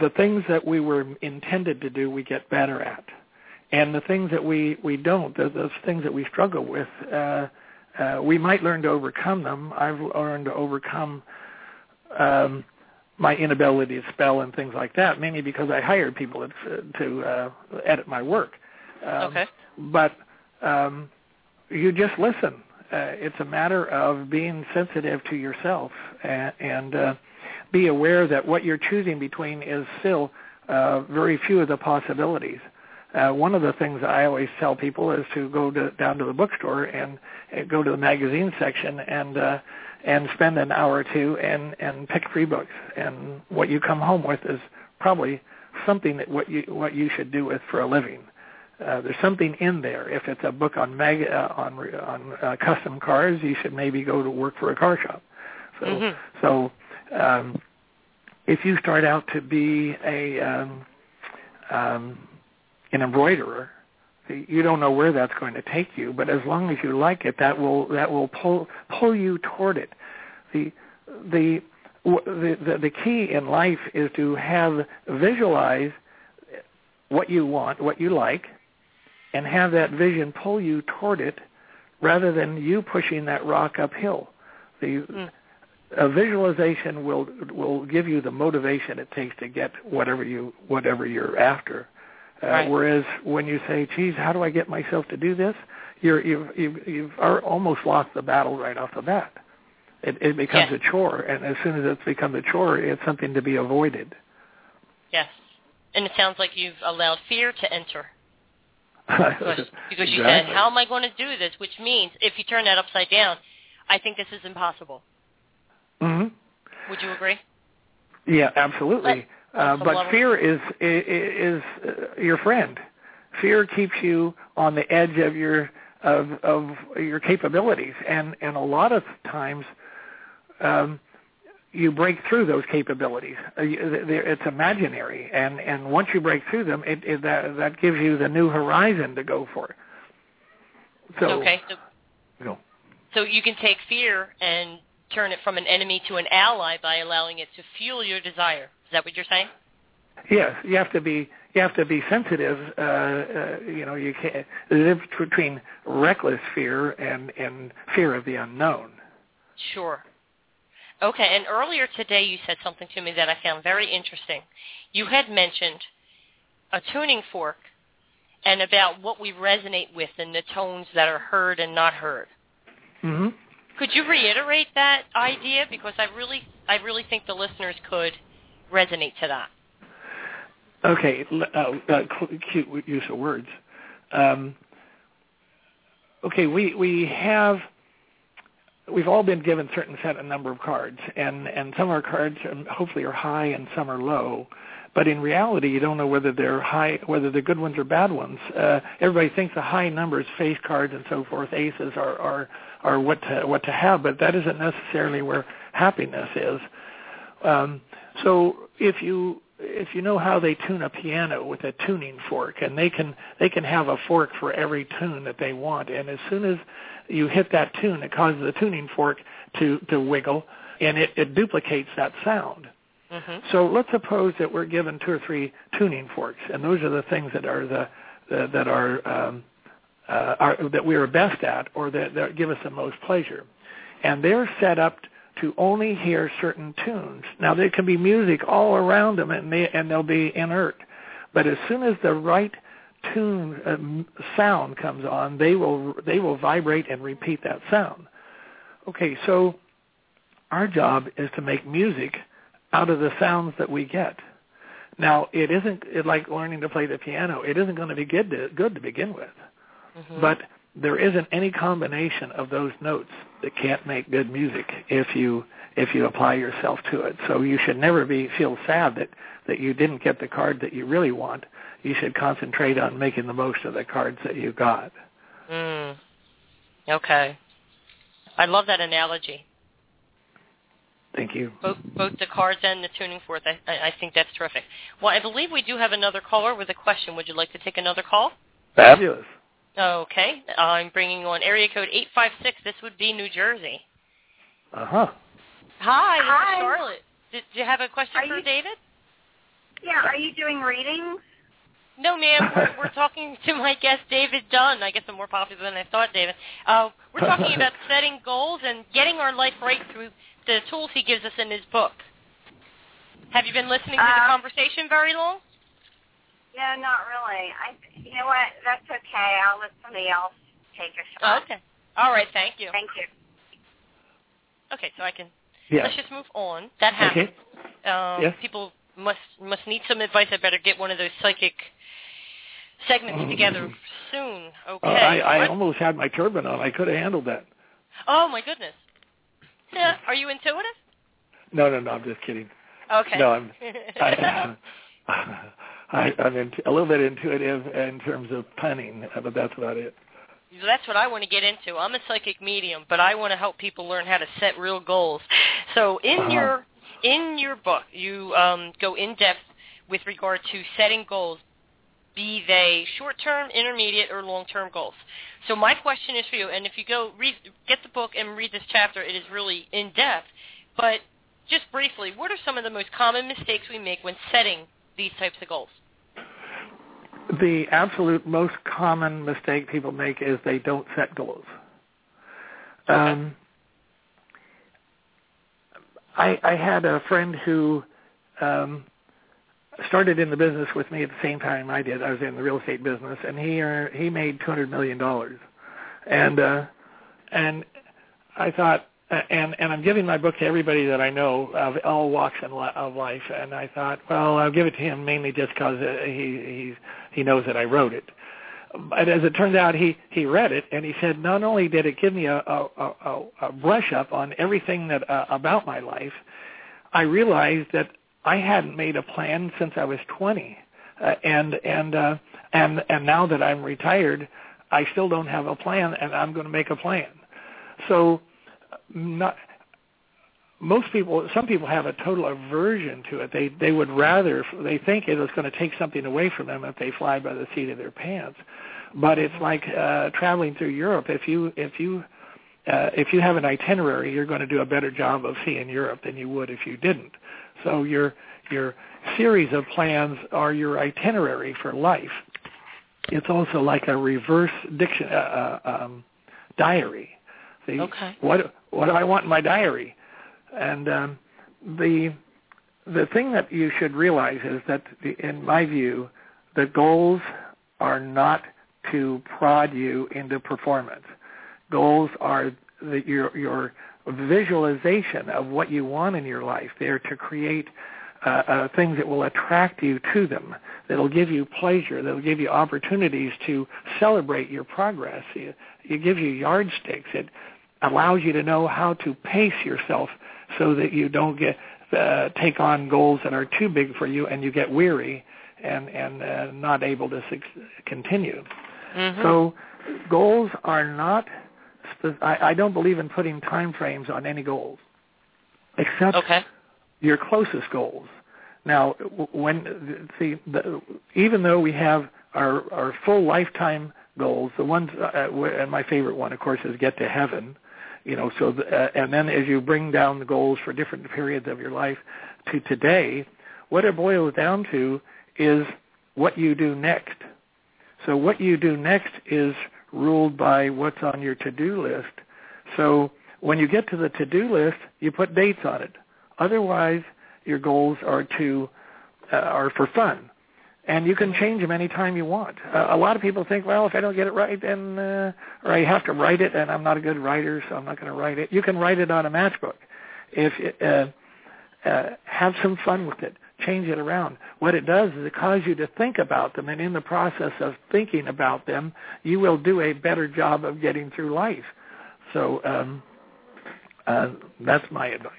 the things that we were intended to do, we get better at, and the things that we we don't, the, those things that we struggle with, uh, uh, we might learn to overcome them. I've learned to overcome um, my inability to spell and things like that, mainly because I hired people to, to uh, edit my work. Um, Okay. But um, you just listen. Uh, it's a matter of being sensitive to yourself and, and uh, be aware that what you're choosing between is still uh, very few of the possibilities. Uh, one of the things I always tell people is to go to, down to the bookstore and, and go to the magazine section and uh, and spend an hour or two and and pick free books. And what you come home with is probably something that what you what you should do with for a living. Uh, there's something in there. If it's a book on mag uh, on on uh, custom cars, you should maybe go to work for a car shop. So Mhm. so um, if you start out to be a um, um, an embroiderer, you don't know where that's going to take you. But as long as you like it, that will that will pull pull you toward it. The the the the, the key in life is to have visualize what you want, what you like, and have that vision pull you toward it, rather than you pushing that rock uphill. The Mm. a visualization will will give you the motivation it takes to get whatever you whatever you're after. Uh, Right. Whereas when you say, "Geez, how do I get myself to do this?" You're you've you've, you've are almost lost the battle right off the bat. It, it becomes a chore, and as soon as it's become a chore, it's something to be avoided. Yes. And it sounds like you've allowed fear to enter. Because, because you said, how am I going to do this? Which means, if you turn that upside down, I think this is impossible. hmm Would you agree? Yeah, absolutely. Uh, but fear is is, is uh, your friend. Fear keeps you on the edge of your of of your capabilities, and and a lot of times, um, you break through those capabilities. Uh, It's imaginary, and and once you break through them, it, it that that gives you the new horizon to go for. So okay. So, you know, so you can take fear and turn it from an enemy to an ally by allowing it to fuel your desire. Is that what you're saying? Yes, you have to be you have to be sensitive. Uh, uh, you know, you can't. Difference between reckless fear and and fear of the unknown. Sure. Okay, and earlier today you said something to me that I found very interesting. You had mentioned a tuning fork and about what we resonate with and the tones that are heard and not heard. Mm-hmm. Could you reiterate that idea because I really I really think the listeners could resonate to that. Okay, uh, uh, cute use of words. Um, okay, we we have we've all been given certain set a number of cards, and and some of our cards um, hopefully are high and some are low. But in reality, you don't know whether they're high, whether they're good ones or bad ones. Uh, everybody thinks the high numbers, face cards and so forth, aces are are are what to what to have, but that isn't necessarily where happiness is. Um, so if you if you know how they tune a piano with a tuning fork and they can they can have a fork for every tune that they want and as soon as you hit that tune it causes the tuning fork to to wiggle and it, it duplicates that sound Mm-hmm. so let's suppose that we're given two or three tuning forks and those are the things that are the, the that are um uh, are, that we are best at or that, that give us the most pleasure and they're set up to only hear certain tunes. Now there can be music all around them, and they and they'll be inert. But as soon as the right tune uh, sound comes on, they will they will vibrate and repeat that sound. Okay, so our job is to make music out of the sounds that we get. Now it isn't it like learning to play the piano. It isn't going to be good to, good to begin with, Mm-hmm. but there isn't any combination of those notes that can't make good music if you if you apply yourself to it. So you should never be feel sad that that you didn't get the card that you really want. You should concentrate on making the most of the cards that you got. Mm. Okay. I love that analogy. Thank you. Both both the cards and the tuning fork. I, I I think that's terrific. Well, I believe we do have another caller with a question. Would you like to take another call? Fabulous. Okay. I'm bringing on area code 856. This would be New Jersey. Uh huh. Hi, this Hi. is Charlotte. Did you have a question Are for you- David? Yeah, are you doing readings? No, ma'am. We're, we're talking to my guest, David Dunn. I guess I'm more popular than I thought, David. Uh, we're talking about setting goals and getting our life right through the tools he gives us in his book. Have you been listening to the Uh, conversation very long? Yeah, not really. I, you know what? That's okay. I'll let somebody else take a shot. Oh, okay. All right. Thank you. Thank you. Okay, so I can. Yeah. Let's just move on. That happens. Okay. Um, Yes. People must must need some advice. I better get one of those psychic segments together soon. Okay. Uh, I, I almost had my turban on. I could have handled that. oh my goodness. Yeah. Are you intuitive? No, no, no. I'm just kidding. Okay. No, I'm. I, I, I'm in, a little bit intuitive in terms of punning, but that's about it. That's what I want to get into. I'm a psychic medium, but I want to help people learn how to set real goals. So in Uh-huh. your in your book, you um, go in depth with regard to setting goals, be they short-term, intermediate, or long-term goals. So my question is for you, and if you go read, get the book and read this chapter, it is really in depth. But just briefly, what are some of the most common mistakes we make when setting these types of goals? The absolute most common mistake people make is they don't set goals. Um, I, I had a friend who um, started in the business with me at the same time I did. I was in the real estate business, and he earned, he made two hundred million dollars, and uh, and I thought, and and I'm giving my book to everybody that I know of all walks in of life, and I thought, well, I'll give it to him mainly just because uh, he he he knows that I wrote it. But as it turns out, he he read it and he said, not only did it give me a a, a, a brush up on everything that uh, about my life, I realized that I hadn't made a plan since I was 20, uh, and and uh, and and now that I'm retired, I still don't have a plan, and I'm going to make a plan. So, not most people, some people have a total aversion to it. They they would rather they think it is going to take something away from them if they fly by the seat of their pants. But it's like uh, traveling through Europe. If you if you uh, if you have an itinerary, you're going to do a better job of seeing Europe than you would if you didn't. So your your series of plans are your itinerary for life. It's also like a reverse diction uh, uh, um, diary. See, Okay. what what do I want in my diary? And um, the the thing that you should realize is that, the, in my view, the goals are not to prod you into performance. Goals are the, your your visualization of what you want in your life. They're to create uh, uh, things that will attract you to them, that'll give you pleasure, that'll give you opportunities to celebrate your progress. It, it gives you yardsticks. It allows you to know how to pace yourself so that you don't get uh, take on goals that are too big for you and you get weary and and uh, not able to su- continue. Mm-hmm. So goals are not. Spe- I, I don't believe in putting time frames on any goals, except okay. your closest goals. Now, when see, the, even though we have our our full lifetime goals, the ones uh, and my favorite one, of course, is get to heaven. You know, so uh, and then as you bring down the goals for different periods of your life to today, what it boils down to is what you do next. So what you do next is ruled by what's on your to-do list. So when you get to the to-do list, you put dates on it. Otherwise, your goals are to uh, are for fun, and you can change them anytime you want. Uh, a lot of people think, well, if I don't get it right, then uh, or I have to write it, and I'm not a good writer, so I'm not going to write it. You can write it on a matchbook. If uh, uh, have some fun with it, change it around. What it does is it causes you to think about them, and in the process of thinking about them, you will do a better job of getting through life. So um, uh, that's my advice.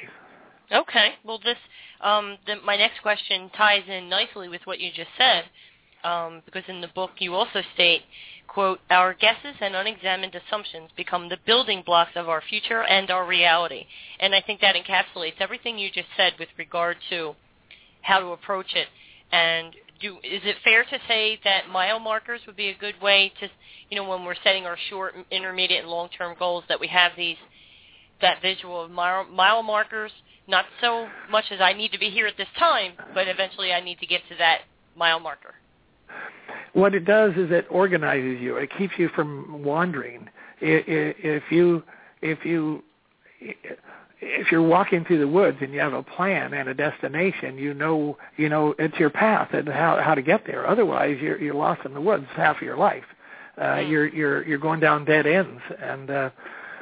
Okay. Well, this um, the, my next question ties in nicely with what you just said, um, because in the book you also state, "quote Our guesses and unexamined assumptions become the building blocks of our future and our reality." And I think that encapsulates everything you just said with regard to how to approach it. And do is it fair to say that mile markers would be a good way to, you know, when we're setting our short, intermediate, and long-term goals, that we have these that visual of mile, mile markers not so much as I need to be here at this time, but eventually I need to get to that mile marker. What it does is it organizes you. It keeps you from wandering. If you if you if you're walking through the woods and you have a plan and a destination, you know you know it's your path and how how to get there. Otherwise, you're you're lost in the woods half of your life. Uh, you're you're you're going down dead ends and uh,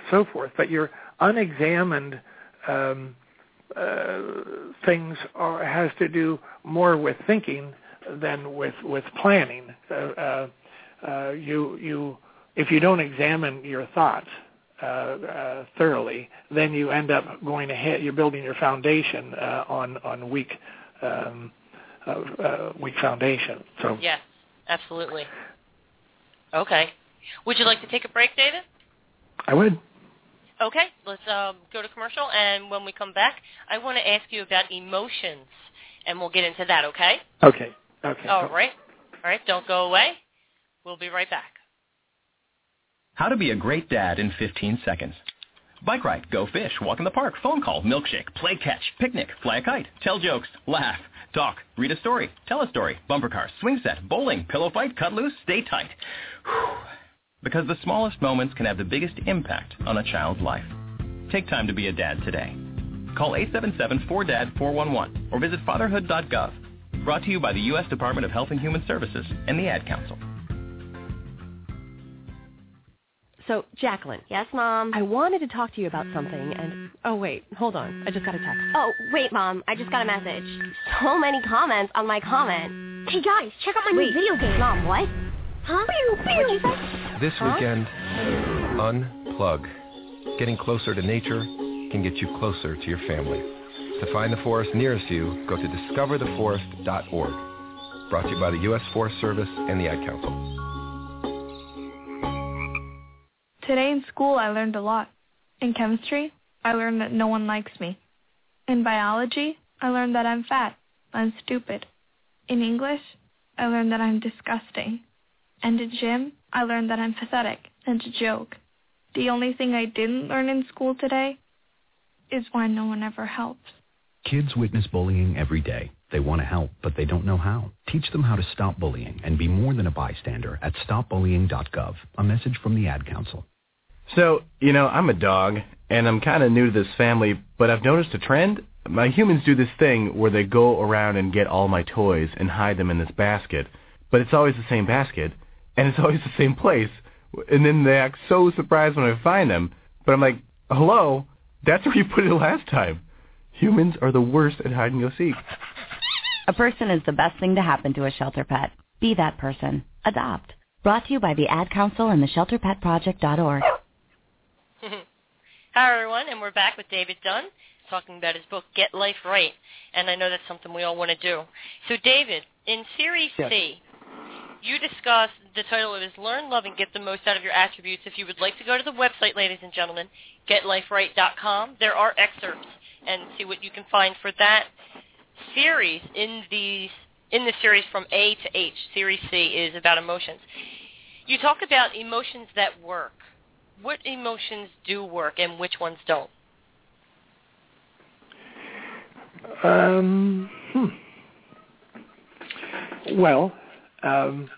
so forth. But your unexamined um, uh, things are, has to do more with thinking than with with planning. Uh, uh, uh, you you if you don't examine your thoughts uh, uh, thoroughly, then you end up going ahead. You're building your foundation uh, on on weak um, uh, uh, weak foundation. So yes, absolutely. Okay. Would you like to take a break, David? I would. Okay, let's um, go to commercial, and when we come back, I want to ask you about emotions, and we'll get into that. Okay? Okay. Okay. All right. All right. Don't go away. We'll be right back. How to be a great dad in 15 seconds. Bike ride, go fish, walk in the park, phone call, milkshake, play catch, picnic, fly a kite, tell jokes, laugh, talk, read a story, tell a story, bumper car, swing set, bowling, pillow fight, cut loose, stay tight. Whew. Because the smallest moments can have the biggest impact on a child's life. Take time to be a dad today. Call 877-4DAD-411 or visit fatherhood.gov. Brought to you by the U.S. Department of Health and Human Services and the Ad Council. So, Jacqueline. Yes, Mom? I wanted to talk to you about something, and... Oh, wait. Hold on. I just got a text. Oh, wait, Mom. I just got a message. So many comments on my comment. Hey, guys, check out my wait. new video game. Mom, what? Huh? What'd you say? This huh? weekend, unplug. Getting closer to nature can get you closer to your family. To find the forest nearest you, go to discovertheforest.org. Brought to you by the U.S. Forest Service and the Ad Council. Today in school, I learned a lot. In chemistry, I learned that no one likes me. In biology, I learned that I'm fat. I'm stupid. In English, I learned that I'm disgusting. And in gym, I learned that I'm pathetic and a joke. The only thing I didn't learn in school today is why no one ever helps. Kids witness bullying every day. They want to help, but they don't know how. Teach them how to stop bullying and be more than a bystander at stopbullying.gov. A message from the Ad Council. So, you know, I'm a dog, and I'm kind of new to this family, but I've noticed a trend. My humans do this thing where they go around and get all my toys and hide them in this basket, but it's always the same basket, and it's always the same place, and then they act so surprised when I find them, but I'm like, hello, that's where you put it last time. Humans are the worst at hide and go seek. A person is the best thing to happen to a shelter pet. Be that person. Adopt. Brought to you by the Ad Council and the ShelterPetProject.org. Hi, everyone, and we're back with David Dunn talking about his book, Get Life Right. And I know that's something we all want to do. So, David, in Series Yes. C, you discuss the title of is Learn, Love, and Get the Most Out of Your Attributes. If you would like to go to the website, ladies and gentlemen, getliferight.com, there are excerpts and see what you can find for that series in these in the series from A to H. Series C is about emotions. You talk about emotions that work. What emotions do work and which ones don't? Um, hmm. Well, um,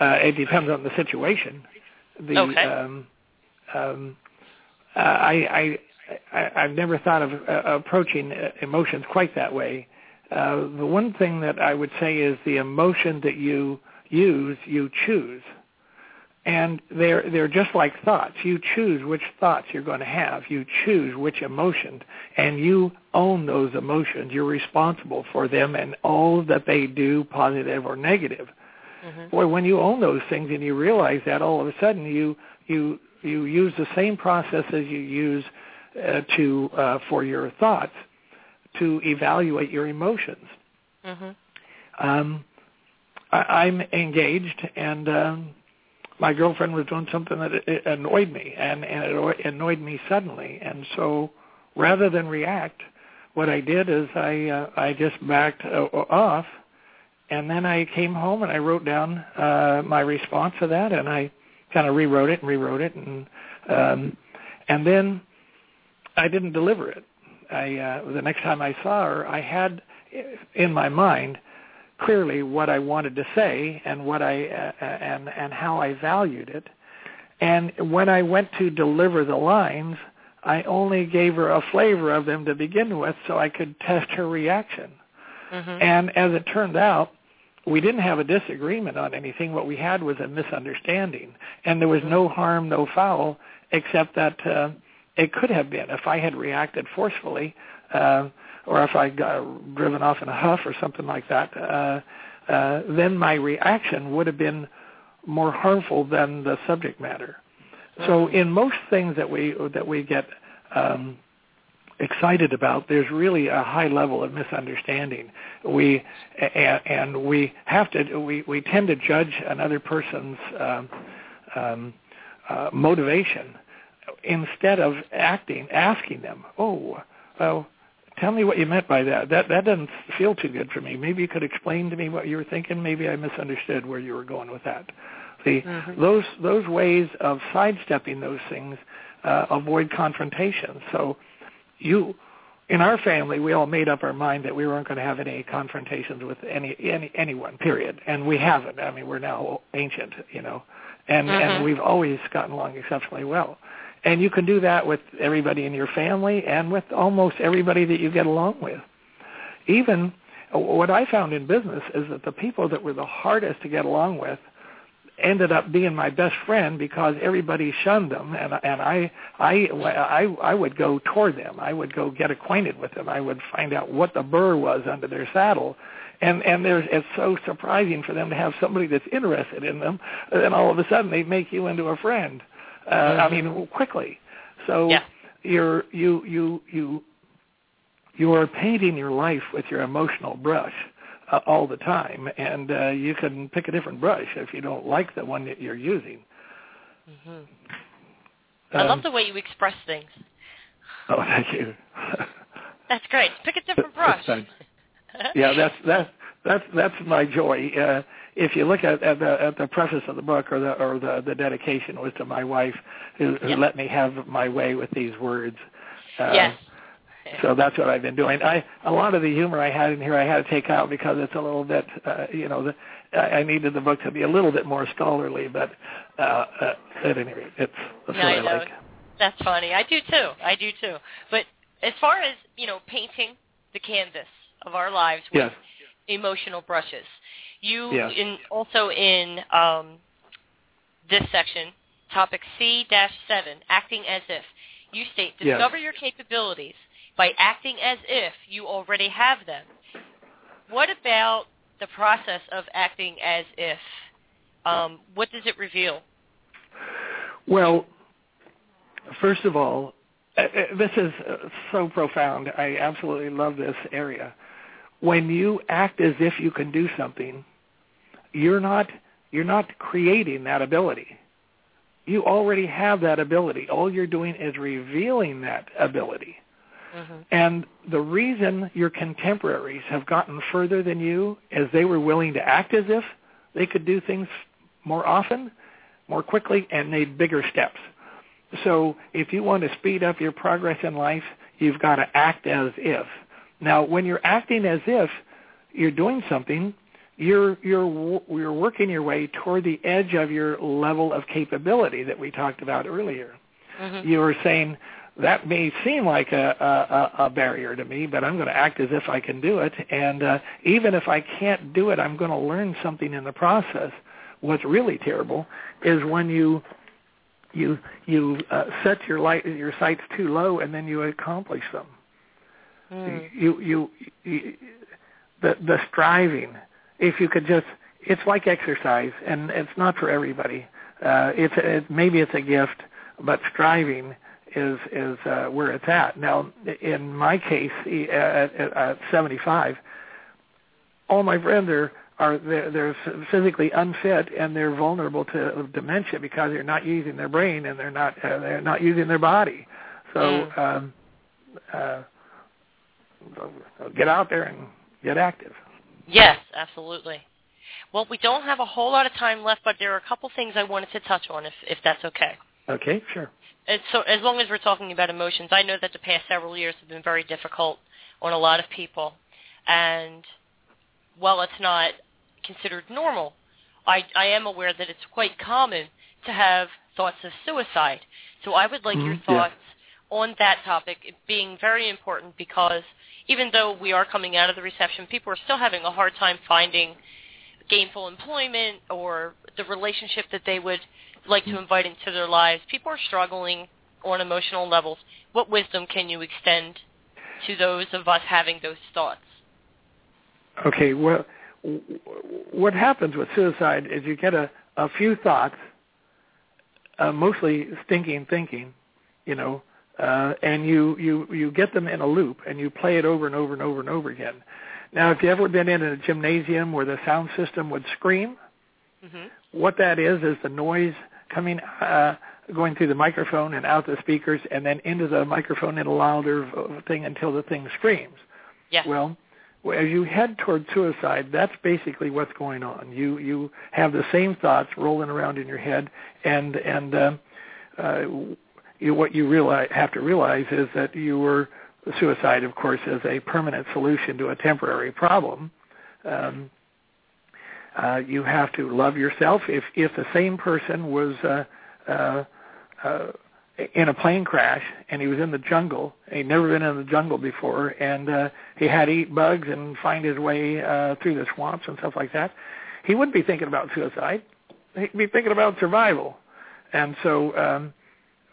uh, it depends on the situation. The, Okay. Um, um, uh, I, I, I, I've never thought of uh, approaching uh, emotions quite that way. Uh, the one thing that I would say is the emotion that you use, you choose. And they're they're just like thoughts. You choose which thoughts you're going to have. You choose which emotions, and you own those emotions. You're responsible for them and all that they do, positive or negative. Boy, when you own those things and you realize that, all of a sudden you you you use the same process as you use uh, to uh, for your thoughts to evaluate your emotions. Mm-hmm. Um, I, I'm engaged, and um, my girlfriend was doing something that it annoyed me, and, and it annoyed me suddenly. And so, rather than react, what I did is I uh, I just backed uh, off, and then I came home and I wrote down uh, my response to that, and I kind of rewrote it and rewrote it, and um, and then I didn't deliver it. I uh, the next time I saw her, I had in my mind clearly what I wanted to say and what I uh, and and how I valued it. And when I went to deliver the lines, I only gave her a flavor of them to begin with, so I could test her reaction. Mm-hmm. And as it turned out, we didn't have a disagreement on anything. What we had was a misunderstanding, and there was no harm, no foul, except that uh, it could have been if I had reacted forcefully, uh, or if I got driven off in a huff or something like that. Uh, uh, then my reaction would have been more harmful than the subject matter. So in most things that we that we get um, excited about, there's really a high level of misunderstanding. We and, and we have to we we tend to judge another person's um, um, uh, motivation instead of acting, asking them, "Oh, well, tell me what you meant by that. That that doesn't feel too good for me. Maybe you could explain to me what you were thinking. Maybe I misunderstood where you were going with that." See, those those ways of sidestepping those things uh, avoid confrontation. So, you, in our family, we all made up our mind that we weren't going to have any confrontations with any any anyone. Period. And we haven't. I mean, we're now ancient, you know, and Mhm. and we've always gotten along exceptionally well. And you can do that with everybody in your family and with almost everybody that you get along with. Even what I found in business is that the people that were the hardest to get along with ended up being my best friend because everybody shunned them and and I I I I would go toward them. I would go get acquainted with them. I would find out what the burr was under their saddle. And and there's it's so surprising for them to have somebody that's interested in them and all of a sudden they make you into a friend. Uh I mean quickly. So you're you you you you are painting your life with your emotional brush uh, all the time, and uh, you can pick a different brush if you don't like the one that you're using. hmm I love Um, the way you express things. Oh, thank you. That's great. Pick a different brush. Yeah, that's that's that's that's my joy. Uh, if you look at, at the at the preface of the book or the or the the dedication was to my wife who, who Yeah. let me have my way with these words. Uh, Yes. So that's what I've been doing. I a lot of the humor I had in here I had to take out because it's a little bit uh, you know the, I I needed the book to be a little bit more scholarly, but uh, uh, at any rate, it's that's Yeah, what I I know. like. That's funny. I do too. I do too. But as far as you know, painting the canvas of our lives with Yes. emotional brushes, you Yes. in also in um, this section, topic C-7, acting as if. You state, Yes. discover your capabilities by acting as if you already have them. What about the process of acting as if? Um, what does it reveal? Well, first of all, uh, uh, this is uh, so profound. I absolutely love this area. When you act as if you can do something, you're not you're not creating that ability. You already have that ability. All you're doing is revealing that ability. Mm-hmm. And the reason your contemporaries have gotten further than you is they were willing to act as if they could do things more often, more quickly, and made bigger steps. So if you want to speed up your progress in life, you've got to act as if. Now, when you're acting as if you're doing something, you're you're you're working your way toward the edge of your level of capability that we talked about earlier. Mm-hmm. You were saying that may seem like a, a, a barrier to me, but I'm going to act as if I can do it. And uh, even if I can't do it, I'm going to learn something in the process. What's really terrible is when you you you uh, set your light your sights too low and then you accomplish them. Mm. You, you you the the striving. If you could just, it's like exercise, and it's not for everybody. Uh, it's it, maybe it's a gift, but striving is is uh, where it's at. Now, in my case, at, at, at 75, all my friends are are they're, they're physically unfit and they're vulnerable to dementia because they're not using their brain and they're not uh, they're not using their body. So Mm. um, uh, get out there and get active. Yes, absolutely. Well, we don't have a whole lot of time left, but there are a couple things I wanted to touch on, if if that's okay. Okay, sure. And so, as long as we're talking about emotions, I know that the past several years have been very difficult on a lot of people, and while it's not considered normal, I I am aware that it's quite common to have thoughts of suicide. So I would like your Mhm, yeah. thoughts on that topic, being very important because even though we are coming out of the recession, people are still having a hard time finding gainful employment or the relationship that they would like to invite into their lives. People are struggling on emotional levels. What wisdom can you extend to those of us having those thoughts? Okay, well, what happens with suicide is you get a, a few thoughts, uh, mostly stinking thinking, you know, uh, and you, you, you get them in a loop and you play it over and over and over and over again. Now, if you've ever been in a gymnasium where the sound system would scream, Mm-hmm. what that is is the noise coming uh, going through the microphone and out the speakers and then into the microphone in a louder thing until the thing screams. Yes. Well, well, as you head toward suicide, that's basically what's going on. You you have the same thoughts rolling around in your head, and and uh, uh, you, what you realize have to realize is that you were suicide, of course, is a permanent solution to a temporary problem. Um, uh, you have to love yourself. If if the same person was uh, uh, uh, in a plane crash and he was in the jungle, he'd never been in the jungle before, and uh, he had to eat bugs and find his way uh, through the swamps and stuff like that, he wouldn't be thinking about suicide. He'd be thinking about survival. And so, um,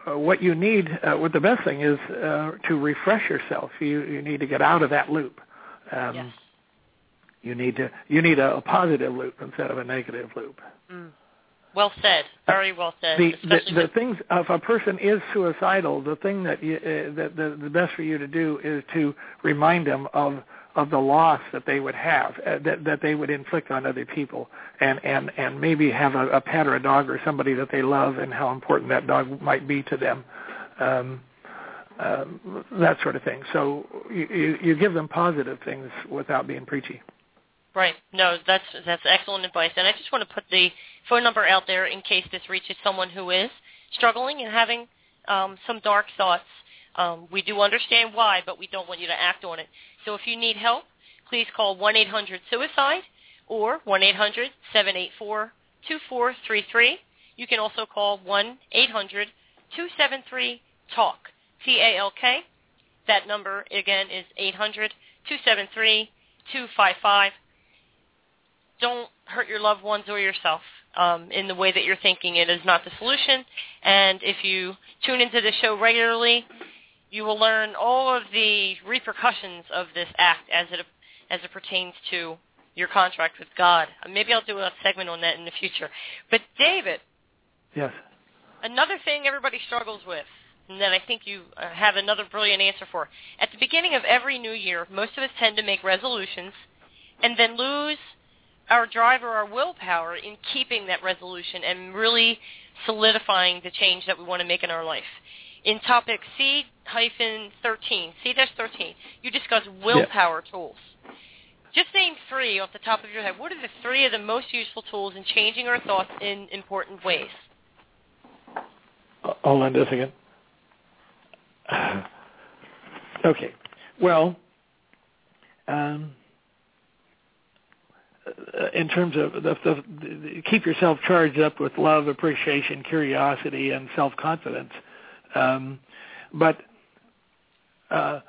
uh, what you need, uh, what the best thing is, uh, to refresh yourself. You you need to get out of that loop. Um, Yes. You need to you need a, a positive loop instead of a negative loop. Mm. Well said. Very well said. the the, the with- things if a person is suicidal, the thing that you, uh, that the, the best for you to do is to remind them of of the loss that they would have uh, that that they would inflict on other people, and and and maybe have a, a pet or a dog or somebody that they love, and how important that dog might be to them. Um, um, that sort of thing. So you, you, you give them positive things without being preachy. Right. No, that's that's excellent advice. And I just want to put the phone number out there in case this reaches someone who is struggling and having um, some dark thoughts. Um, we do understand why, but we don't want you to act on it. So if you need help, please call 1-800-SUICIDE or 1-800-784-2433. You can also call 1-800-273-TALK, T-A-L-K. That number, again, is 800-273-255 don't hurt your loved ones or yourself um, in the way that you're thinking. It is not the solution. And if you tune into the show regularly, you will learn all of the repercussions of this act as it as it pertains to your contract with God. Uh, Maybe I'll do a segment on that in the future. But David, Yes. another thing everybody struggles with and that I think you uh, have another brilliant answer for. At the beginning of every new year, most of us tend to make resolutions and then lose our drive or our willpower in keeping that resolution and really solidifying the change that we want to make in our life. In topic C hyphen 13, C dash 13, you discuss willpower yeah. tools. Just name three off the top of your head. What are the three of the most useful tools in changing our thoughts in important ways? Uh, hold on just a second. okay. Well, um, in terms of the, the, the, keep yourself charged up with love, appreciation, curiosity, and self-confidence. Um, but uh,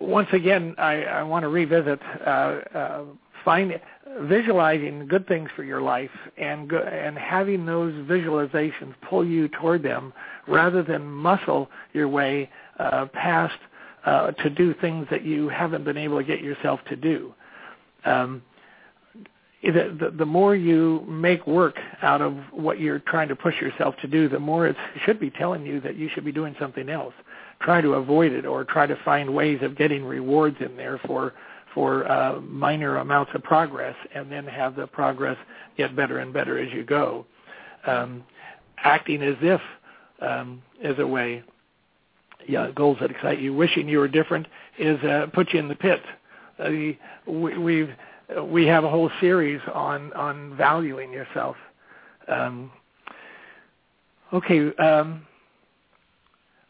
once again, I, I want to revisit uh, uh, find visualizing good things for your life and go, and having those visualizations pull you toward them rather than muscle your way uh, past uh, to do things that you haven't been able to get yourself to do. Um, the, the, the more you make work out of what you're trying to push yourself to do, the more it should be telling you that you should be doing something else. Try to avoid it or try to find ways of getting rewards in there for for uh, minor amounts of progress, and then have the progress get better and better as you go. Um, acting as if um, is a way. Yeah, goals that excite you. Wishing you were different is uh, put you in the pit. Uh, we, we've we have a whole series on on valuing yourself. Um, okay. Um,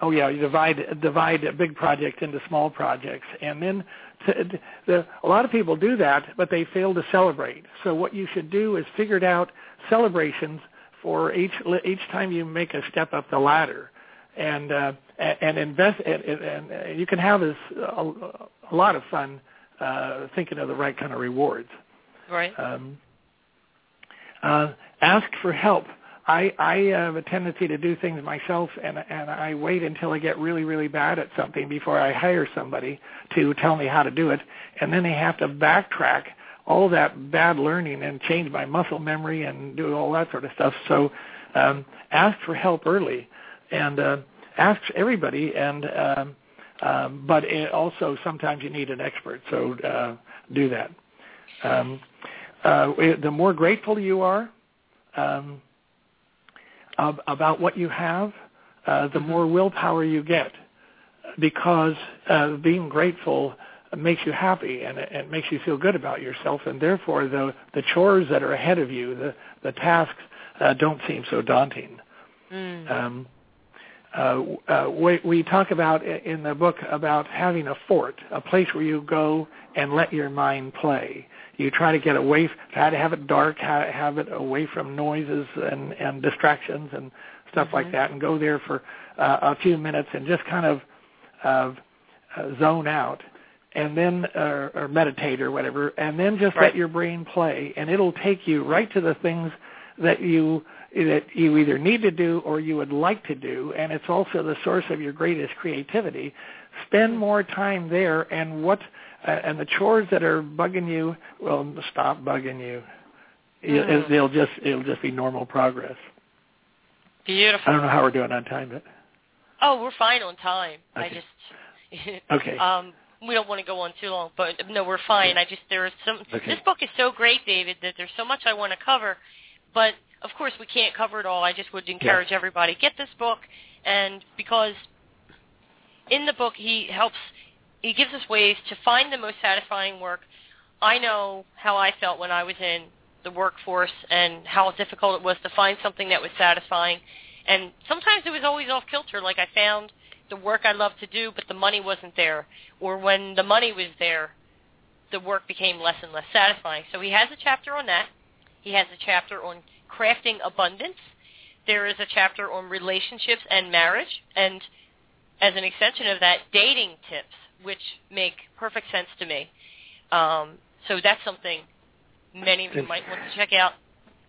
oh yeah, you divide divide a big project into small projects, and then to, the, a lot of people do that, but they fail to celebrate. So what you should do is figure out celebrations for each each time you make a step up the ladder, and uh, and invest. And, and you can have this a, a lot of fun uh, thinking of the right kind of rewards. Right. Um, uh, ask for help. I, I have a tendency to do things myself, and and I wait until I get really really bad at something before I hire somebody to tell me how to do it, and then they have to backtrack all that bad learning and change my muscle memory and do all that sort of stuff. So um, ask for help early, and uh, ask everybody, and um, um, but it also sometimes you need an expert, so uh, do that. Um, uh, the more grateful you are um, ab- about what you have, uh, the more willpower you get, because uh, being grateful makes you happy and it, it makes you feel good about yourself, and therefore the the chores that are ahead of you, the the tasks, uh, don't seem so daunting. Mm. Um, uh, uh, we, we talk about in the book about having a fort, a place where you go and let your mind play. You try to get away, try to have it dark, have it away from noises and, and distractions and stuff mm-hmm. like that, and go there for uh, a few minutes and just kind of uh, zone out, and then uh, or meditate or whatever, and then just right. let your brain play, and it'll take you right to the things that you that you either need to do or you would like to do, and it's also the source of your greatest creativity. Spend more time there, and what uh, and the chores that are bugging you will stop bugging you. Mm. It'll just it'll just be normal progress. Beautiful. I don't know how we're doing on time, but oh, we're fine on time. Okay. I just okay. Um, we don't want to go on too long, but no, we're fine. I just there is some. Okay. This book is so great, David, that there's so much I want to cover, but of course we can't cover it all. I just would encourage yeah. everybody get this book, and because in the book he helps, he gives us ways to find the most satisfying work. I know how I felt when I was in the workforce and how difficult it was to find something that was satisfying, and sometimes it was always off kilter. Like I found the work I loved to do, but the money wasn't there, or when the money was there, the work became less and less satisfying. So he has a chapter on that. He has a chapter on crafting abundance. There is a chapter on relationships and marriage, and as an extension of that, dating tips, which make perfect sense to me. Um, so that's something many of you might want to check out.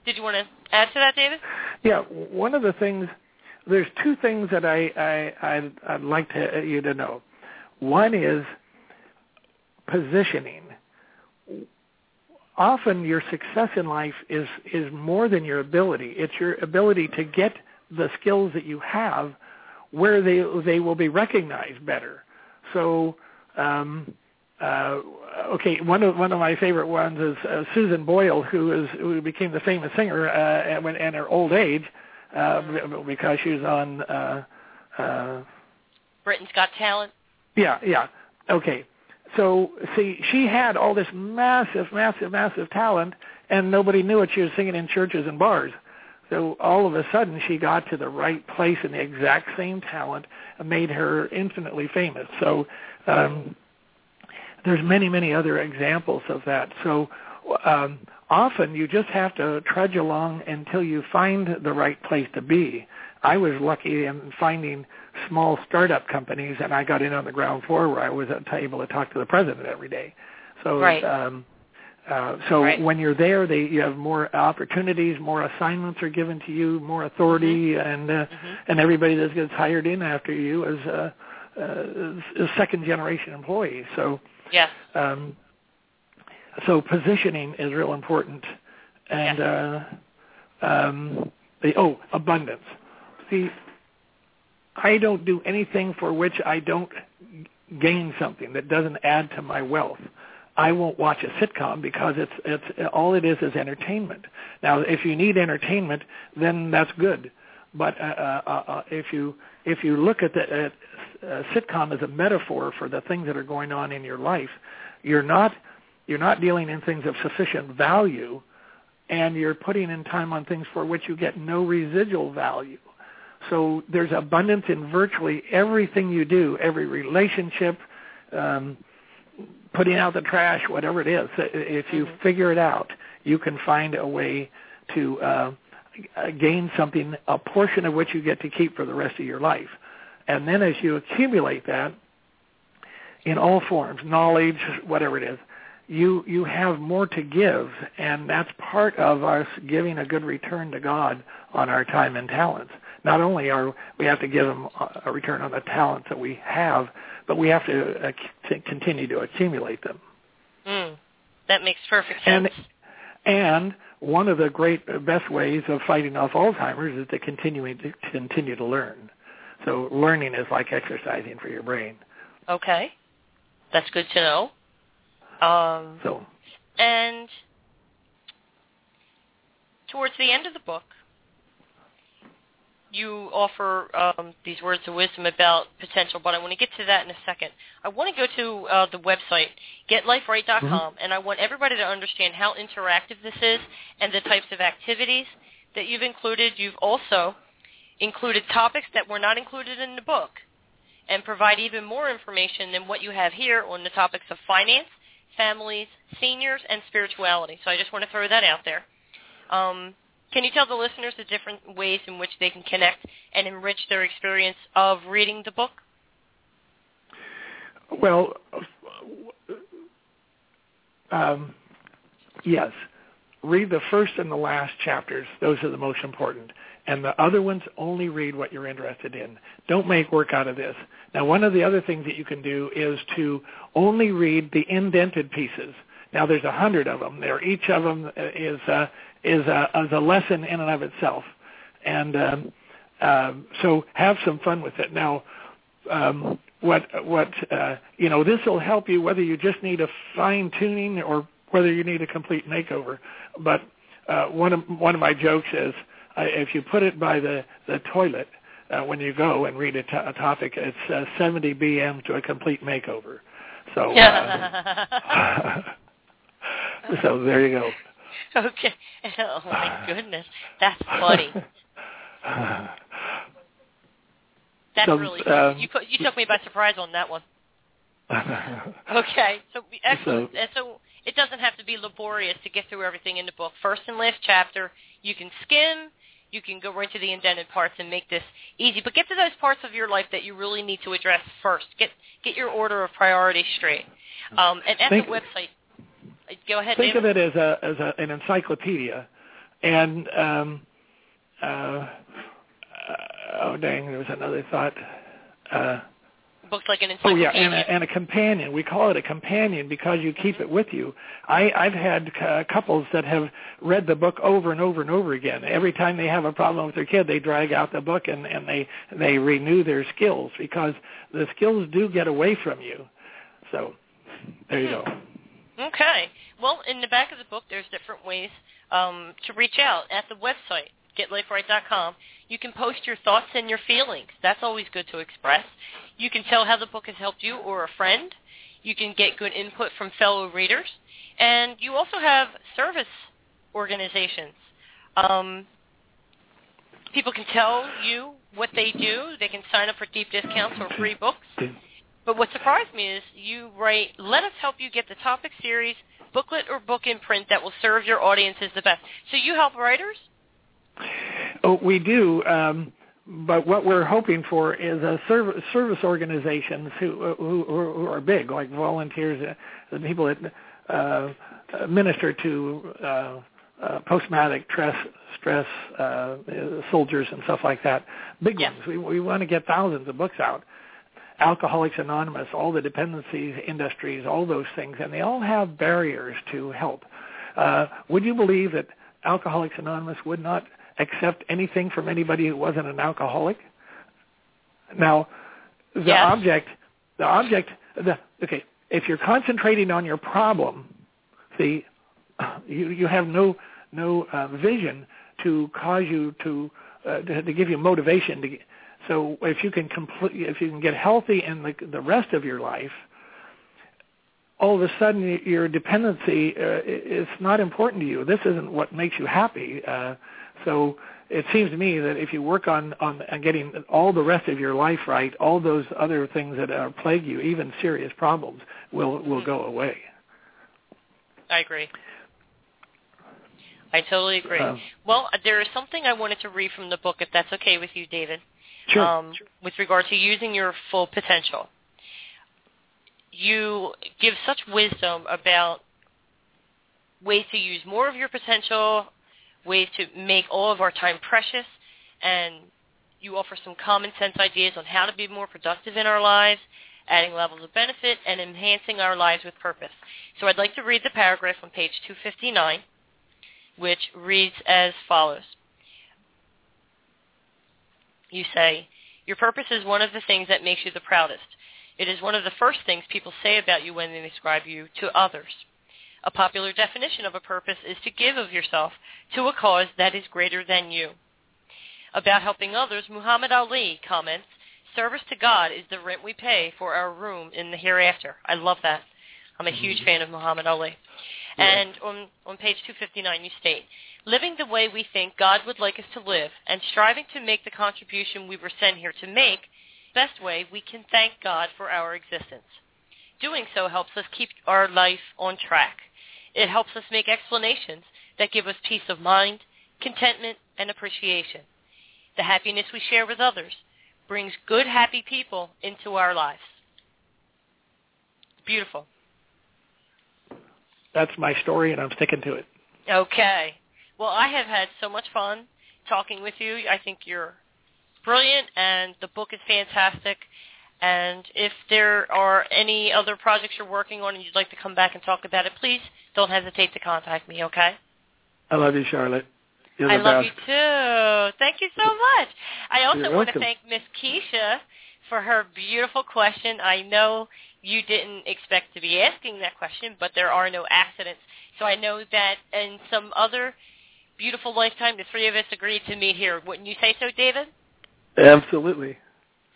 Did you want to add to that, David? Yeah, one of the things, there's two things that I, I I'd, I'd like to, you to know. One is positioning often your success in life is is more than your ability. It's your ability to get the skills that you have where they they will be recognized better. So um, uh, okay, one of one of my favorite ones is uh, Susan Boyle, who is who became the famous singer uh, when in her old age uh, because she was on. Uh, uh, Britain's Got Talent. Yeah, yeah. Okay. So see, she had all this massive, massive, massive talent, and nobody knew it. She was singing in churches and bars. So all of a sudden, she got to the right place, and the exact same talent made her infinitely famous. So um, there's many, many other examples of that. So um, often you just have to trudge along until you find the right place to be. I was lucky in finding small startup companies, and I got in on the ground floor where I was able to talk to the president every day. So, right. um, uh, so right. when you're there, they you have more opportunities, more assignments are given to you, more authority, mm-hmm. and uh, mm-hmm. and everybody that gets hired in after you is uh, uh, second generation employee. So, yeah. Um, so positioning is real important, and yeah. uh, um, the oh abundance. See, I don't do anything for which I don't gain something that doesn't add to my wealth. I won't watch a sitcom because it's it's all it is is entertainment. Now, if you need entertainment, then that's good. But uh, uh, uh, if you if you look at the uh, sitcom as a metaphor for the things that are going on in your life, you're not you're not dealing in things of sufficient value, and you're putting in time on things for which you get no residual value. So there's abundance in virtually everything you do, every relationship, um, putting out the trash, whatever it is. If you mm-hmm. figure it out, you can find a way to uh, gain something, a portion of which you get to keep for the rest of your life. And then as you accumulate that in all forms, knowledge, whatever it is, you you have more to give, and that's part of us giving a good return to God on our time and talents not only are we have to give them a return on the talents that we have, but we have to, uh, continue to accumulate them. Mm, that makes perfect sense. And, and one of the great uh, best ways of fighting off Alzheimer's is to continuing to continue to learn. So learning is like exercising for your brain. Okay, that's good to know. Um, so, and towards the end of the book, you offer um, these words of wisdom about potential, but I want to get to that in a second. I want to go to uh, the website, getliferight.com, mm-hmm. and I want everybody to understand how interactive this is and the types of activities that you've included. You've also included topics that were not included in the book and provide even more information than what you have here on the topics of finance, families, seniors, and spirituality. So I just want to throw that out there. Um, can you tell the listeners the different ways in which they can connect and enrich their experience of reading the book? Well, um, yes. Read the first and the last chapters. Those are the most important. And the other ones, only read what you're interested in. Don't make work out of this. Now, one of the other things that you can do is to only read the indented pieces. Now, there's a hundred of them. There, each of them is uh, is a, is a lesson in and of itself. And um, um, so have some fun with it. Now, um, what what uh, you know, this will help you whether you just need a fine tuning or whether you need a complete makeover. But uh, one of one of my jokes is uh, if you put it by the the toilet uh, when you go and read a, t- a topic, it's uh, 70 BM to a complete makeover. So uh, so there you go. Okay. Oh my goodness, that's funny. That's so, really um, you put, you took me by surprise on that one. okay, so excellent. So, and so it doesn't have to be laborious to get through everything in the book. First and last chapter, you can skim. You can go right to the indented parts and make this easy. But get to those parts of your life that you really need to address first. Get get your order of priority straight. Um, and at Think, the website, Go ahead. Think David. of it as a as a, an encyclopedia, and um, uh, oh dang, there was another thought. Uh, book's like an encyclopedia. Oh yeah, and a, and a companion. We call it a companion because you keep it with you. I, I've had uh, couples that have read the book over and over and over again. Every time they have a problem with their kid, they drag out the book and, and they they renew their skills because the skills do get away from you. So there you go. Okay. Well, in the back of the book, there's different ways um, to reach out at the website, getliferight.com. You can post your thoughts and your feelings. That's always good to express. You can tell how the book has helped you or a friend. You can get good input from fellow readers. And you also have service organizations. Um, people can tell you what they do. They can sign up for deep discounts or free books. But what surprised me is you write, let us help you get the topic series, booklet, or book in print that will serve your audiences the best. So you help writers? Oh, we do. Um, but what we're hoping for is a service service organizations who who, who are big, like volunteers, uh, the people that uh, minister to uh, uh, post-traumatic stress stress uh, soldiers and stuff like that. Big ones. We we want to get thousands of books out. Alcoholics Anonymous, all the dependencies industries, all those things, and they all have barriers to help. Uh, would you believe that Alcoholics Anonymous would not accept anything from anybody who wasn't an alcoholic? Now, the Yes. object, the object, the okay. If you're concentrating on your problem, see, you you have no no uh, vision to cause you to, uh, to to give you motivation to. So if you can complete, if you can get healthy in the the rest of your life, all of a sudden your dependency uh, is not important to you. This isn't what makes you happy. Uh, so it seems to me that if you work on on on getting all the rest of your life right, all those other things that uh, plague you, even serious problems, will will go away. I agree. I totally agree. Um, well, there is something I wanted to read from the book, if that's okay with you, David. Sure. Um, with regard to using your full potential. You give such wisdom about ways to use more of your potential, ways to make all of our time precious, and you offer some common sense ideas on how to be more productive in our lives, adding levels of benefit, and enhancing our lives with purpose. So I'd like to read the paragraph on page 259, which reads as follows. You say, your purpose is one of the things that makes you the proudest. It is one of the first things people say about you when they describe you to others. A popular definition of a purpose is to give of yourself to a cause that is greater than you. About helping others, Muhammad Ali comments, service to God is the rent we pay for our room in the hereafter. I love that. I'm a huge mm-hmm. fan of Muhammad Ali. And on, on page 259 you state, living the way we think God would like us to live and striving to make the contribution we were sent here to make, best way we can thank God for our existence. Doing so helps us keep our life on track. It helps us make explanations that give us peace of mind, contentment, and appreciation. The happiness we share with others brings good, happy people into our lives. Beautiful. That's my story, and I'm sticking to it. Okay. Well, I have had so much fun talking with you. I think you're brilliant, and the book is fantastic. And if there are any other projects you're working on and you'd like to come back and talk about it, please don't hesitate to contact me, okay? I love you, Charlotte. You're I love best. you too. Thank you so much. I also You're want to thank Miss Keisha for her beautiful question. I know you didn't expect to be asking that question, but there are no accidents. So I know that in some other beautiful lifetime, the three of us agreed to meet here. Wouldn't you say so, David? Absolutely.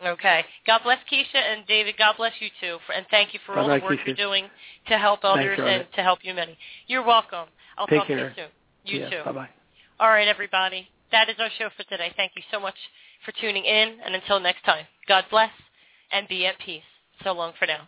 Okay. God bless Keisha and David. God bless you too, for, and thank you for all Bye-bye, the work Keisha. you're doing to help others and to help you many. You're welcome. I'll Take talk care. to you soon. You too. Bye-bye. All right, everybody. That is our show for today. Thank you so much for tuning in, and until next time, God bless and be at peace. So long for now.